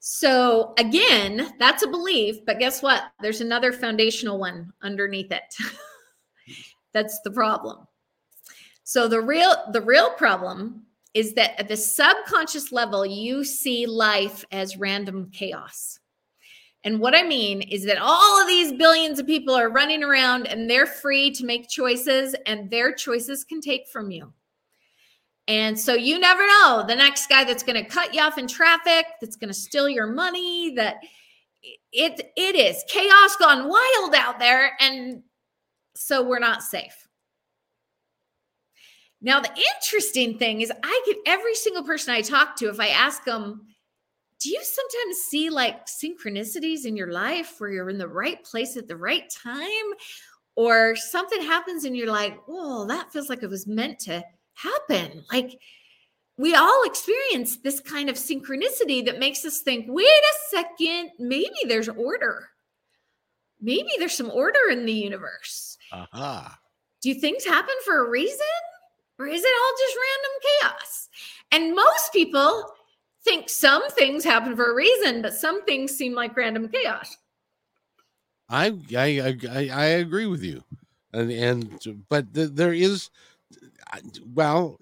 So, again, that's a belief, but guess what? There's another foundational one underneath it. that's the problem. So the real the real problem is that at the subconscious level you see life as random chaos. And what I mean is that all of these billions of people are running around and they're free to make choices, and their choices can take from you. And so you never know the next guy that's going to cut you off in traffic, that's going to steal your money, that it it is chaos gone wild out there and so we're not safe. Now the interesting thing is I get every single person I talk to if I ask them do you sometimes see like synchronicities in your life where you're in the right place at the right time? Or something happens and you're like, oh, that feels like it was meant to happen. Like we all experience this kind of synchronicity that makes us think, wait a second, maybe there's order. Maybe there's some order in the universe. Uh-huh. Do things happen for a reason? Or is it all just random chaos? And most people think some things happen for a reason, but some things seem like random chaos. I I I, I agree with you, and and but th- there is, well,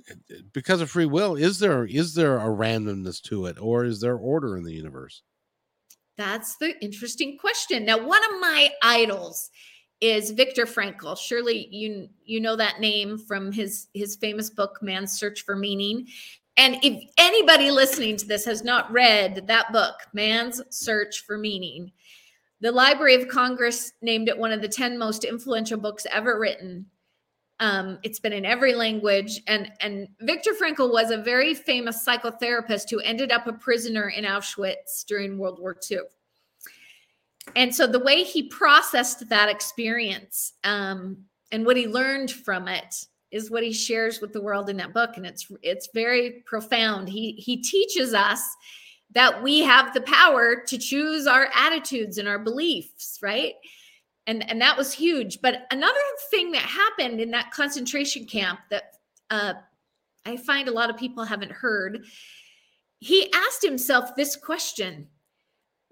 because of free will, is there is there a randomness to it, or is there order in the universe? That's the interesting question. Now, one of my idols is Viktor Frankl. Surely you you know that name from his his famous book Man's Search for Meaning. And if anybody listening to this has not read that book, Man's Search for Meaning, the Library of Congress named it one of the 10 most influential books ever written. Um, it's been in every language. And, and Viktor Frankl was a very famous psychotherapist who ended up a prisoner in Auschwitz during World War II. And so the way he processed that experience um, and what he learned from it is what he shares with the world in that book. And it's it's very profound. He he teaches us that we have the power to choose our attitudes and our beliefs right? And and that was huge. But another thing that happened in that concentration camp that uh, i find a lot of people haven't heard he asked himself this question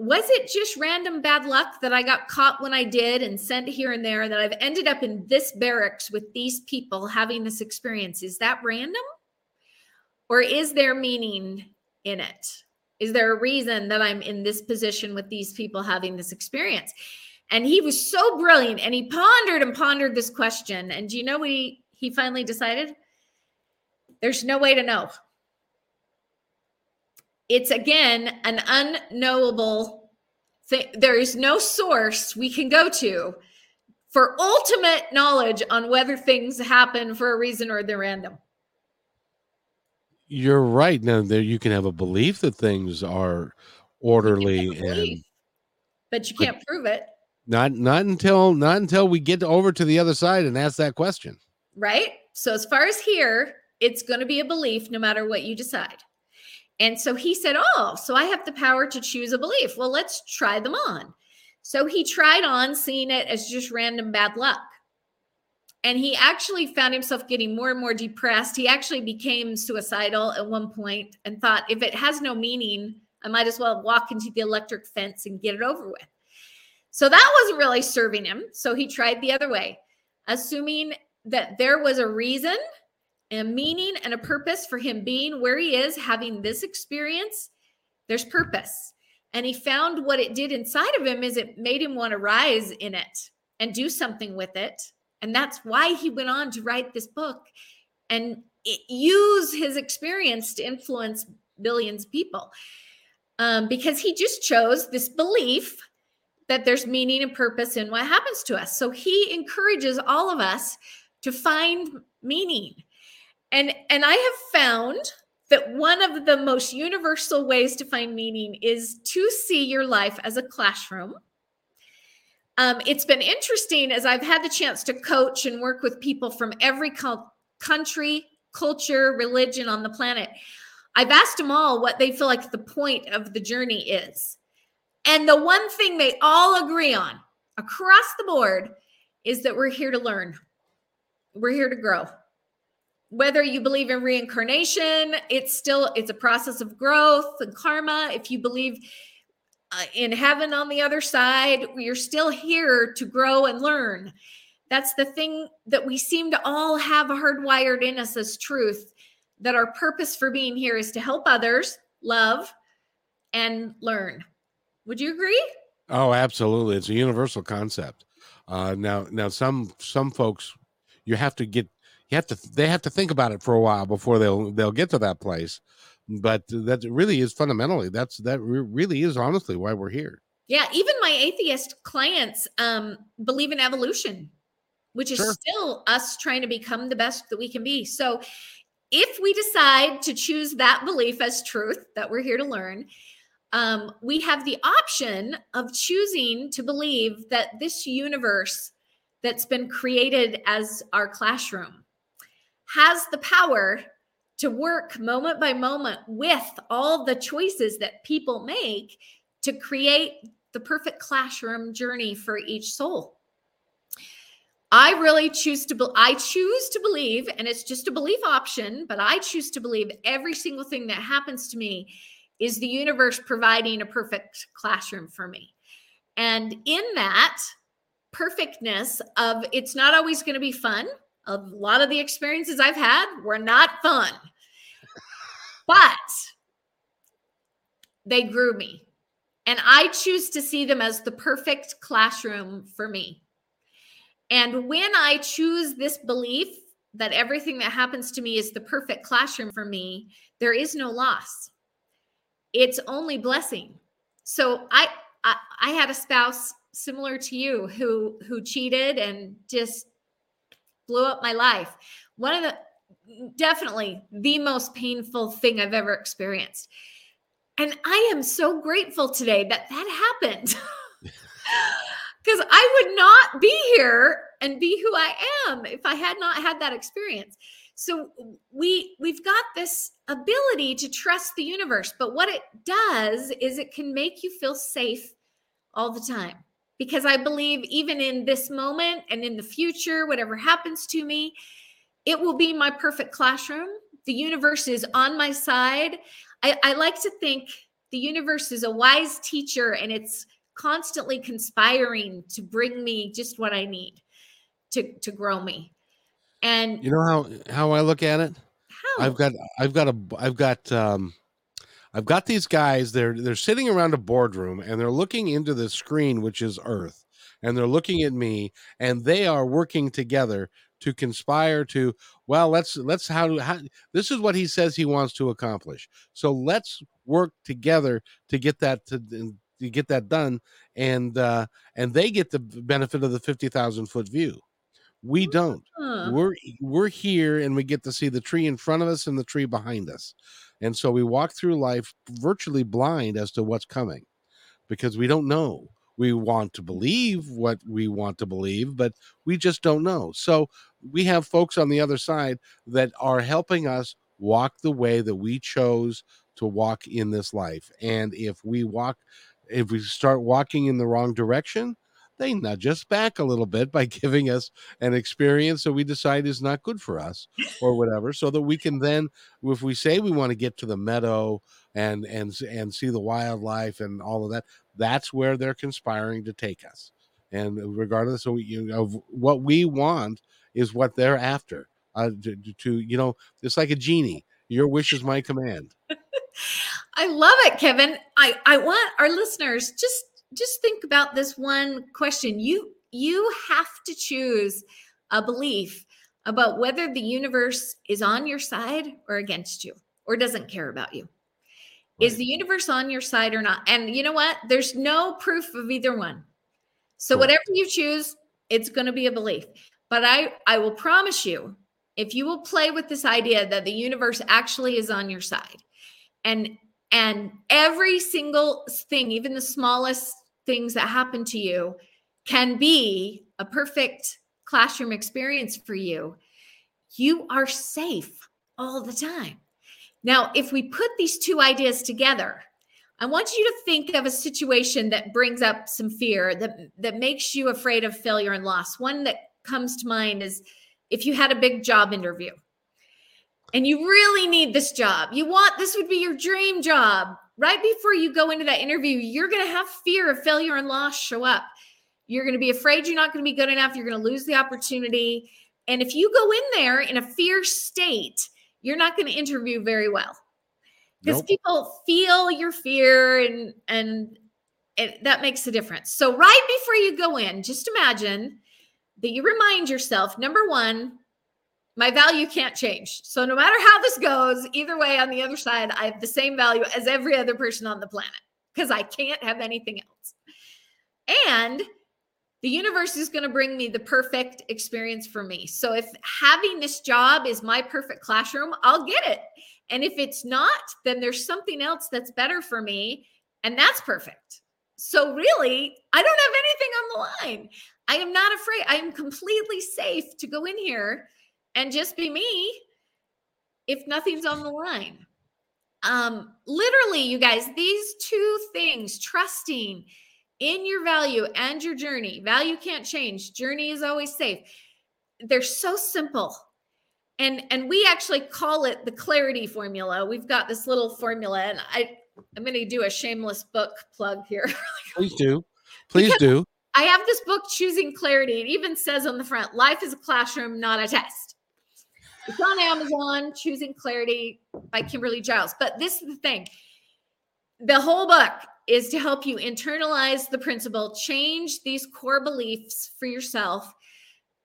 was it just random bad luck that I got caught when I did and sent here and there that I've ended up in this barracks with these people having this experience? Is that random? Or is there meaning in it? Is there a reason that I'm in this position with these people having this experience? And he was so brilliant and he pondered and pondered this question. And do you know what he, he finally decided? There's no way to know it's again an unknowable thing. There is no source we can go to for ultimate knowledge on whether things happen for a reason or they're random. You're right. Now there you can have a belief that things are orderly and but you can't but prove it. Not not until not until we get over to the other side and ask that question. Right? So as far as here, it's going to be a belief no matter what you decide. And so he said, Oh, so I have the power to choose a belief. Well, let's try them on. So he tried on seeing it as just random bad luck. And he actually found himself getting more and more depressed. He actually became suicidal at one point and thought, if it has no meaning, I might as well walk into the electric fence and get it over with. So that wasn't really serving him. So he tried the other way, assuming that there was a reason a meaning and a purpose for him being where he is, having this experience. There's purpose. And he found what it did inside of him is it made him want to rise in it and do something with it. And that's why he went on to write this book and use his experience to influence billions of people. Um, because he just chose this belief that there's meaning and purpose in what happens to us. So he encourages all of us to find meaning and and i have found that one of the most universal ways to find meaning is to see your life as a classroom. Um, it's been interesting as I've had the chance to coach and work with people from every co- country, culture, religion on the planet. I've asked them all what they feel like the point of the journey is. And the one thing they all agree on across the board is that we're here to learn. We're here to grow. Whether you believe in reincarnation, it's still it's a process of growth and karma. If you believe uh, in heaven on the other side, you're still here to grow and learn. That's the thing that we seem to all have hardwired in us as truth that our purpose for being here is to help others, love, and learn. Would you agree? Oh, absolutely. It's a universal concept. Uh, now, now some some folks, you have to get you have to they have to think about it for a while before they'll they'll get to that place. But that really is fundamentally that's that really is honestly why we're here. Yeah, even my atheist clients um, believe in evolution, which is sure. still us trying to become the best that we can be. So, if we decide to choose that belief as truth, that we're here to learn, um, we have the option of choosing to believe that this universe that's been created as our classroom has the power to work moment by moment with all the choices that people make to create the perfect classroom journey for each soul. I really choose to be- I choose to believe and it's just a belief option, but I choose to believe every single thing that happens to me is the universe providing a perfect classroom for me? And in that perfectness of it's not always going to be fun. A lot of the experiences I've had were not fun. But they grew me. And I choose to see them as the perfect classroom for me. And when I choose this belief that everything that happens to me is the perfect classroom for me, there is no loss it's only blessing. So I, I I had a spouse similar to you who who cheated and just blew up my life. One of the definitely the most painful thing I've ever experienced. And I am so grateful today that that happened. Because I would not be here and be who I am if I had not had that experience. So we we've got this ability to trust the universe, but what it does is it can make you feel safe all the time. Because I believe even in this moment and in the future, whatever happens to me, it will be my perfect classroom. The universe is on my side. I, I like to think the universe is a wise teacher and it's constantly conspiring to bring me just what I need to, to grow me. And you know how how I look at it? How? I've got I've got a I've got um I've got these guys they're they're sitting around a boardroom and they're looking into the screen which is earth and they're looking at me and they are working together to conspire to well let's let's how, how this is what he says he wants to accomplish so let's work together to get that to, to get that done and uh and they get the benefit of the 50,000 foot view we don't. Uh-huh. We're we're here and we get to see the tree in front of us and the tree behind us. And so we walk through life virtually blind as to what's coming because we don't know. We want to believe what we want to believe, but we just don't know. So we have folks on the other side that are helping us walk the way that we chose to walk in this life. And if we walk if we start walking in the wrong direction, they nudge us back a little bit by giving us an experience that we decide is not good for us or whatever so that we can then if we say we want to get to the meadow and and and see the wildlife and all of that that's where they're conspiring to take us. And regardless of, you know, of what we want is what they're after. Uh, to, to you know it's like a genie. Your wish is my command. I love it, Kevin. I, I want our listeners just just think about this one question. You you have to choose a belief about whether the universe is on your side or against you or doesn't care about you. Right. Is the universe on your side or not? And you know what? There's no proof of either one. So whatever you choose, it's going to be a belief. But I I will promise you if you will play with this idea that the universe actually is on your side and and every single thing even the smallest things that happen to you can be a perfect classroom experience for you you are safe all the time now if we put these two ideas together I want you to think of a situation that brings up some fear that that makes you afraid of failure and loss. One that comes to mind is if you had a big job interview and you really need this job. You want this would be your dream job. Right before you go into that interview, you're going to have fear of failure and loss show up. You're going to be afraid you're not going to be good enough. You're going to lose the opportunity. And if you go in there in a fear state, you're not going to interview very well because nope. people feel your fear and and it, that makes a difference. So right before you go in, just imagine that you remind yourself number one, my value can't change. So no matter how this goes, either way, on the other side, I have the same value as every other person on the planet because I can't have anything else. And the universe is going to bring me the perfect experience for me. So if having this job is my perfect classroom, I'll get it. And if it's not, then there's something else that's better for me. And that's perfect. So, really, I don't have anything on the line. I am not afraid. I am completely safe to go in here and just be me if nothing's on the line. Um, literally, you guys, these two things trusting in your value and your journey, value can't change, journey is always safe. They're so simple. And and we actually call it the clarity formula. We've got this little formula and i i'm going to do a shameless book plug here. Please do. Please because do. I have this book choosing clarity it even says on the front life is a classroom not a test it's on amazon choosing clarity by kimberly giles but this is the thing the whole book is to help you internalize the principle change these core beliefs for yourself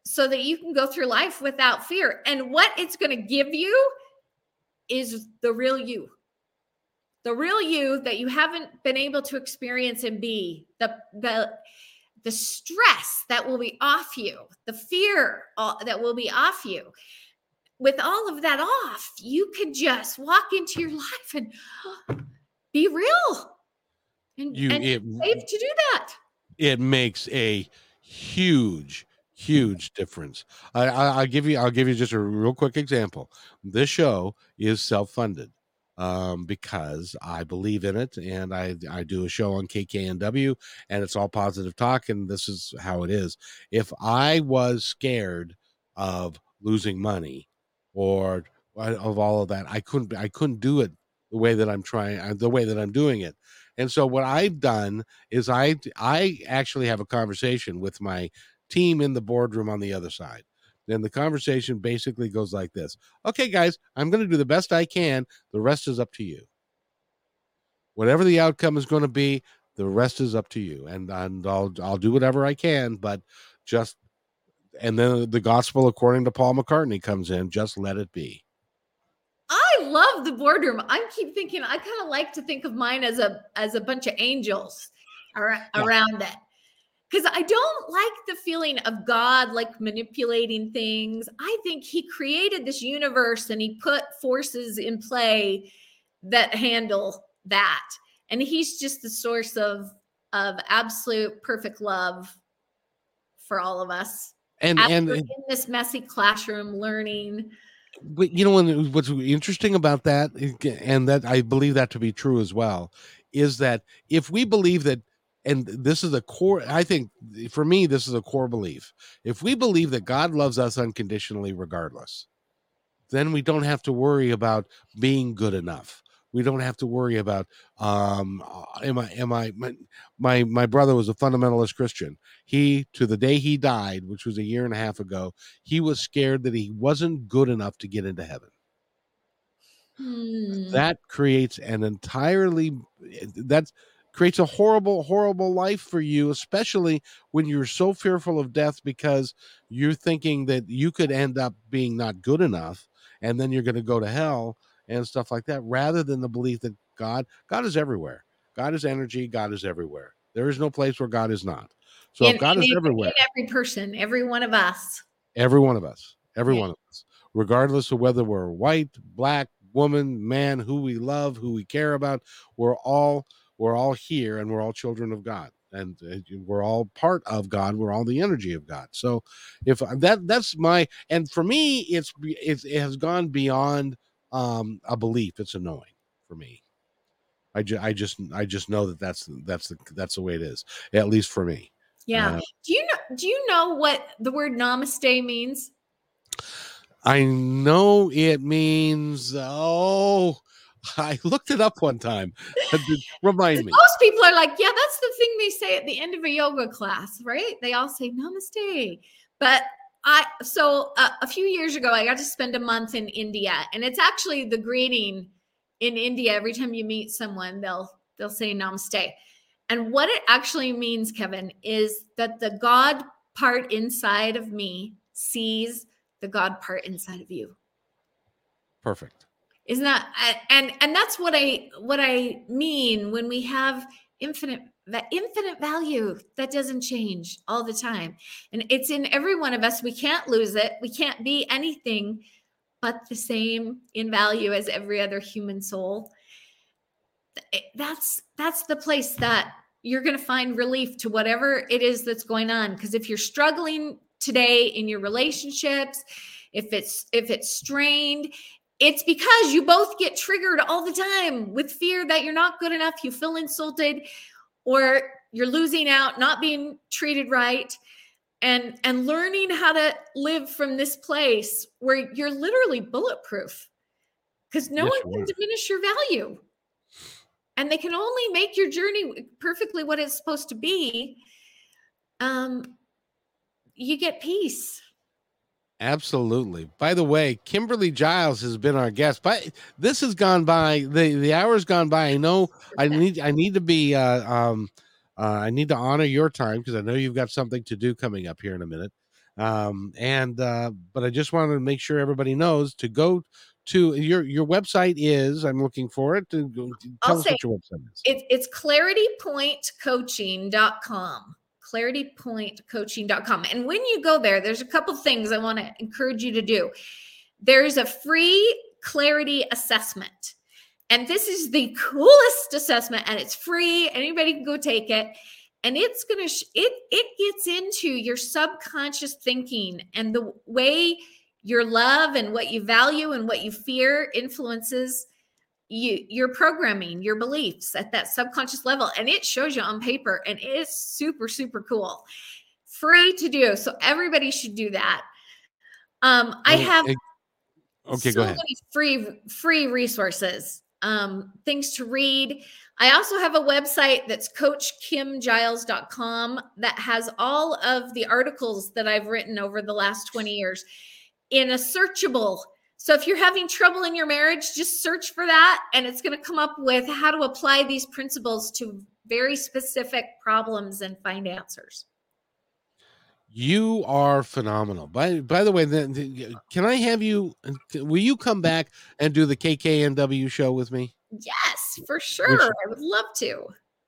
so that you can go through life without fear. And what it's going to give you is the real you. The real you that you haven't been able to experience and be. The the the stress that will be off you, the fear uh, that will be off you. With all of that off, you can just walk into your life and be real and, you, and it, safe to do that. It makes a huge huge difference. I, I will give you I'll give you just a real quick example. This show is self funded um, because I believe in it and I I do a show on KKNW and it's all positive talk and this is how it is. If I was scared of losing money or of all of that, I couldn't I couldn't do it the way that I'm trying uh, the way that I'm doing it. And so what I've done is I I actually have a conversation with my team in the boardroom on the other side. Then the conversation basically goes like this Okay, guys, I'm going to do the best I can. The rest is up to you. Whatever the outcome is going to be, the rest is up to you. And, and I'll, I'll do whatever I can, but just, and then the gospel according to Paul McCartney comes in, just let it be. I love the boardroom. I keep thinking I kind of like to think of mine as a as a bunch of angels around, yeah. around it because I don't like the feeling of God like manipulating things. I think He created this universe and He put forces in play that handle that. And He's just the source of of absolute perfect love for all of us. And and in this messy classroom learning. But you know what's interesting about that, eh, and that I believe that to be true as well, is that if we believe that and this is a core i think for me this is a core belief if we believe that god loves us unconditionally regardless then we don't have to worry about being good enough we don't have to worry about um am i am i my my, my brother was a fundamentalist christian he to the day he died which was a year and a half ago he was scared that he wasn't good enough to get into heaven hmm. that creates an entirely that's creates a horrible, horrible life for you, especially when you're so fearful of death because you're thinking that you could end up being not good enough and then you're going to go to hell and stuff like that, rather than the belief that God, God is everywhere. God is energy. God is everywhere. There is no place where God is not. So God is everywhere. every person, every one of us. Every one of us. Every one of us. regardless of whether we're white, black, woman, man, who we love, who we care about. We're all we're all here, and we're all children of God, and we're all part of God. We're all the energy of God. So, if that that's my and for me, it's it, it has gone beyond um, a belief. It's annoying for me. I, ju- I just I just know that that's that's the that's the way it is at least for me. Yeah. Uh, do you know do you know what the word namaste means? I know it means oh I looked it up one time. Remind me. Most people are like, yeah, that's the thing they say at the end of a yoga class, right? They all say namaste. But I so uh, a few years ago I got to spend a month in India and it's actually the greeting in India every time you meet someone they'll they'll say namaste. And what it actually means Kevin is that the God part inside of me sees the God part inside of you. Perfect. Isn't that and and that's what I what I mean when we have infinite that infinite value that doesn't change all the time. And it's in every one of us. We can't lose it. We can't be anything but the same in value as every other human soul. That's that's the place that you're going to find relief to whatever it is that's going on because if you're struggling today in your relationships, if it's if it's strained, it's because you both get triggered all the time with fear that you're not good enough, you feel insulted or you're losing out, not being treated right and and learning how to live from this place where you're literally bulletproof because no yes, one can diminish your value. And they can only make your journey perfectly what it's supposed to be. Um you get peace Absolutely. By the way, Kimberly Giles has been our guest. But this has gone by. the The hour's gone by. I know. I need. I need to be. Uh, um, uh, I need to honor your time because I know you've got something to do coming up here in a minute. Um, and uh, but I just wanted to make sure everybody knows to go to your your website is. I'm looking for it. To, tell I'll us say, what your website is. It, it's claritypointcoaching.com claritypointcoaching.com. And when you go there, there's a couple things I want to encourage you to do. There's a free clarity assessment. And this is the coolest assessment and it's free. Anybody can go take it. And it's going to it it gets into your subconscious thinking and the way your love and what you value and what you fear influences you your programming your beliefs at that subconscious level and it shows you on paper and it is super super cool. Free to do so everybody should do that. Um i have okay so go ahead free free resources um things to read. I also have a website that's coachkimgiles.com that has all of the articles that i've written over the last 20 years in a searchable so if you're having trouble in your marriage, just search for that and it's going to come up with how to apply these principles to very specific problems and find answers. You are phenomenal. By by the way, then can I have you? Will you come back and do the KKNW show with me? Yes, for sure. Which, I would love to.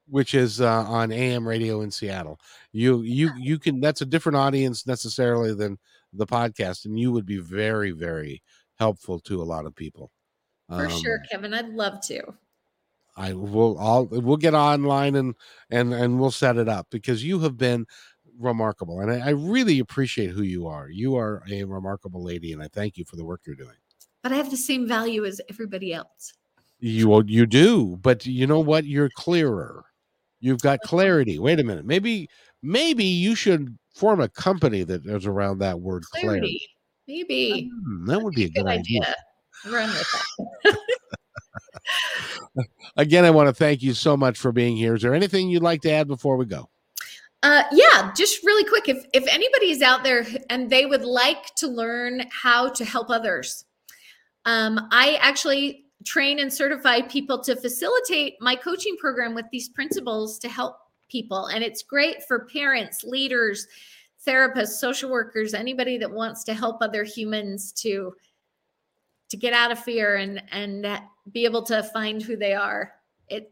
Which is uh, on AM radio in Seattle. You you you can. That's a different audience necessarily than the podcast, and you would be very very helpful to a lot of people. For um, sure, Kevin. I'd love to. I will I'll we'll get online and and and we'll set it up because you have been remarkable and I, I really appreciate who you are. You are a remarkable lady and I thank you for the work you're doing. But I have the same value as everybody else. You you do, but you know what? You're clearer. You've got clarity. Wait a minute. Maybe maybe you should form a company that is around that word clarity. clarity. Maybe mm, that would be a good, good idea. idea. Run with that. Again, I want to thank you so much for being here. Is there anything you'd like to add before we go? Uh, yeah, just really quick. If if anybody is out there and they would like to learn how to help others, um, I actually train and certify people to facilitate my coaching program with these principles to help people, and it's great for parents, leaders, therapists, social workers, anybody that wants to help other humans to to get out of fear and and be able to find who they are. It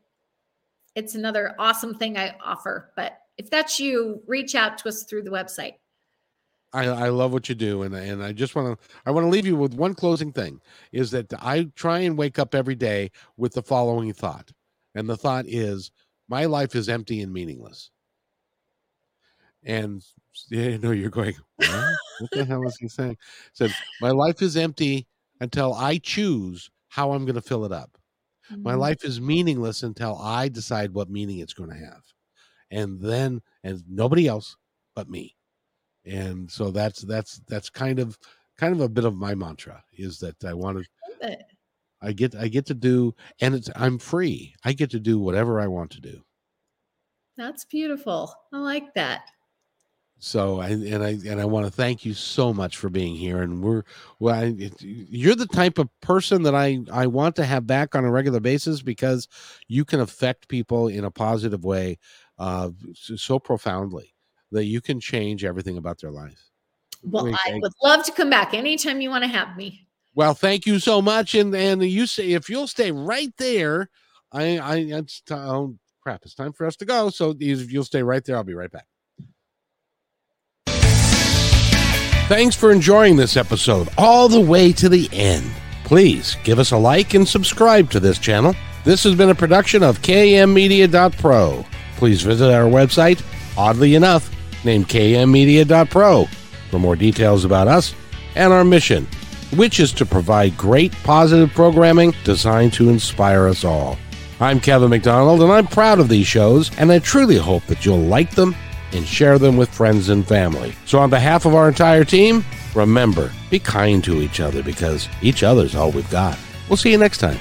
it's another awesome thing I offer. But if that's you, reach out to us through the website. I, I love what you do, and and I just want to I want to leave you with one closing thing is that I try and wake up every day with the following thought, and the thought is my life is empty and meaningless. And you know you're going, what, what the hell is he saying? Said my life is empty until I choose how I'm going to fill it up. My Mhm. life is meaningless until I decide what meaning it's going to have. And then and nobody else but me. And so that's that's that's kind of kind of a bit of my mantra is that I want to I get I get to do and it's I'm free. I get to do whatever I want to do. That's beautiful. I like that. So I and I and I want to thank you so much for being here. And we're well, I, it- you're the type of person that I I want to have back on a regular basis because you can affect people in a positive way, uh, so, so profoundly that you can change everything about their life. Well, We I thank- would love to come back anytime you want to have me. Well, thank you so much, and and you say if you'll stay right there, I I it's ti- oh crap, it's time for us to go. So if you'll stay right there, I'll be right back. Thanks for enjoying this episode all the way to the end. Please give us a like and subscribe to this channel. This has been a production of kmmedia.pro. Please visit our website, oddly enough, named kmmedia.pro, for more details about us and our mission, which is to provide great positive programming designed to inspire us all. I'm Kevin McDonald, and I'm proud of these shows, and I truly hope that you'll like them and share them with friends and family. So, on behalf of our entire team, remember be kind to each other because each other's all we've got. We'll see you next time.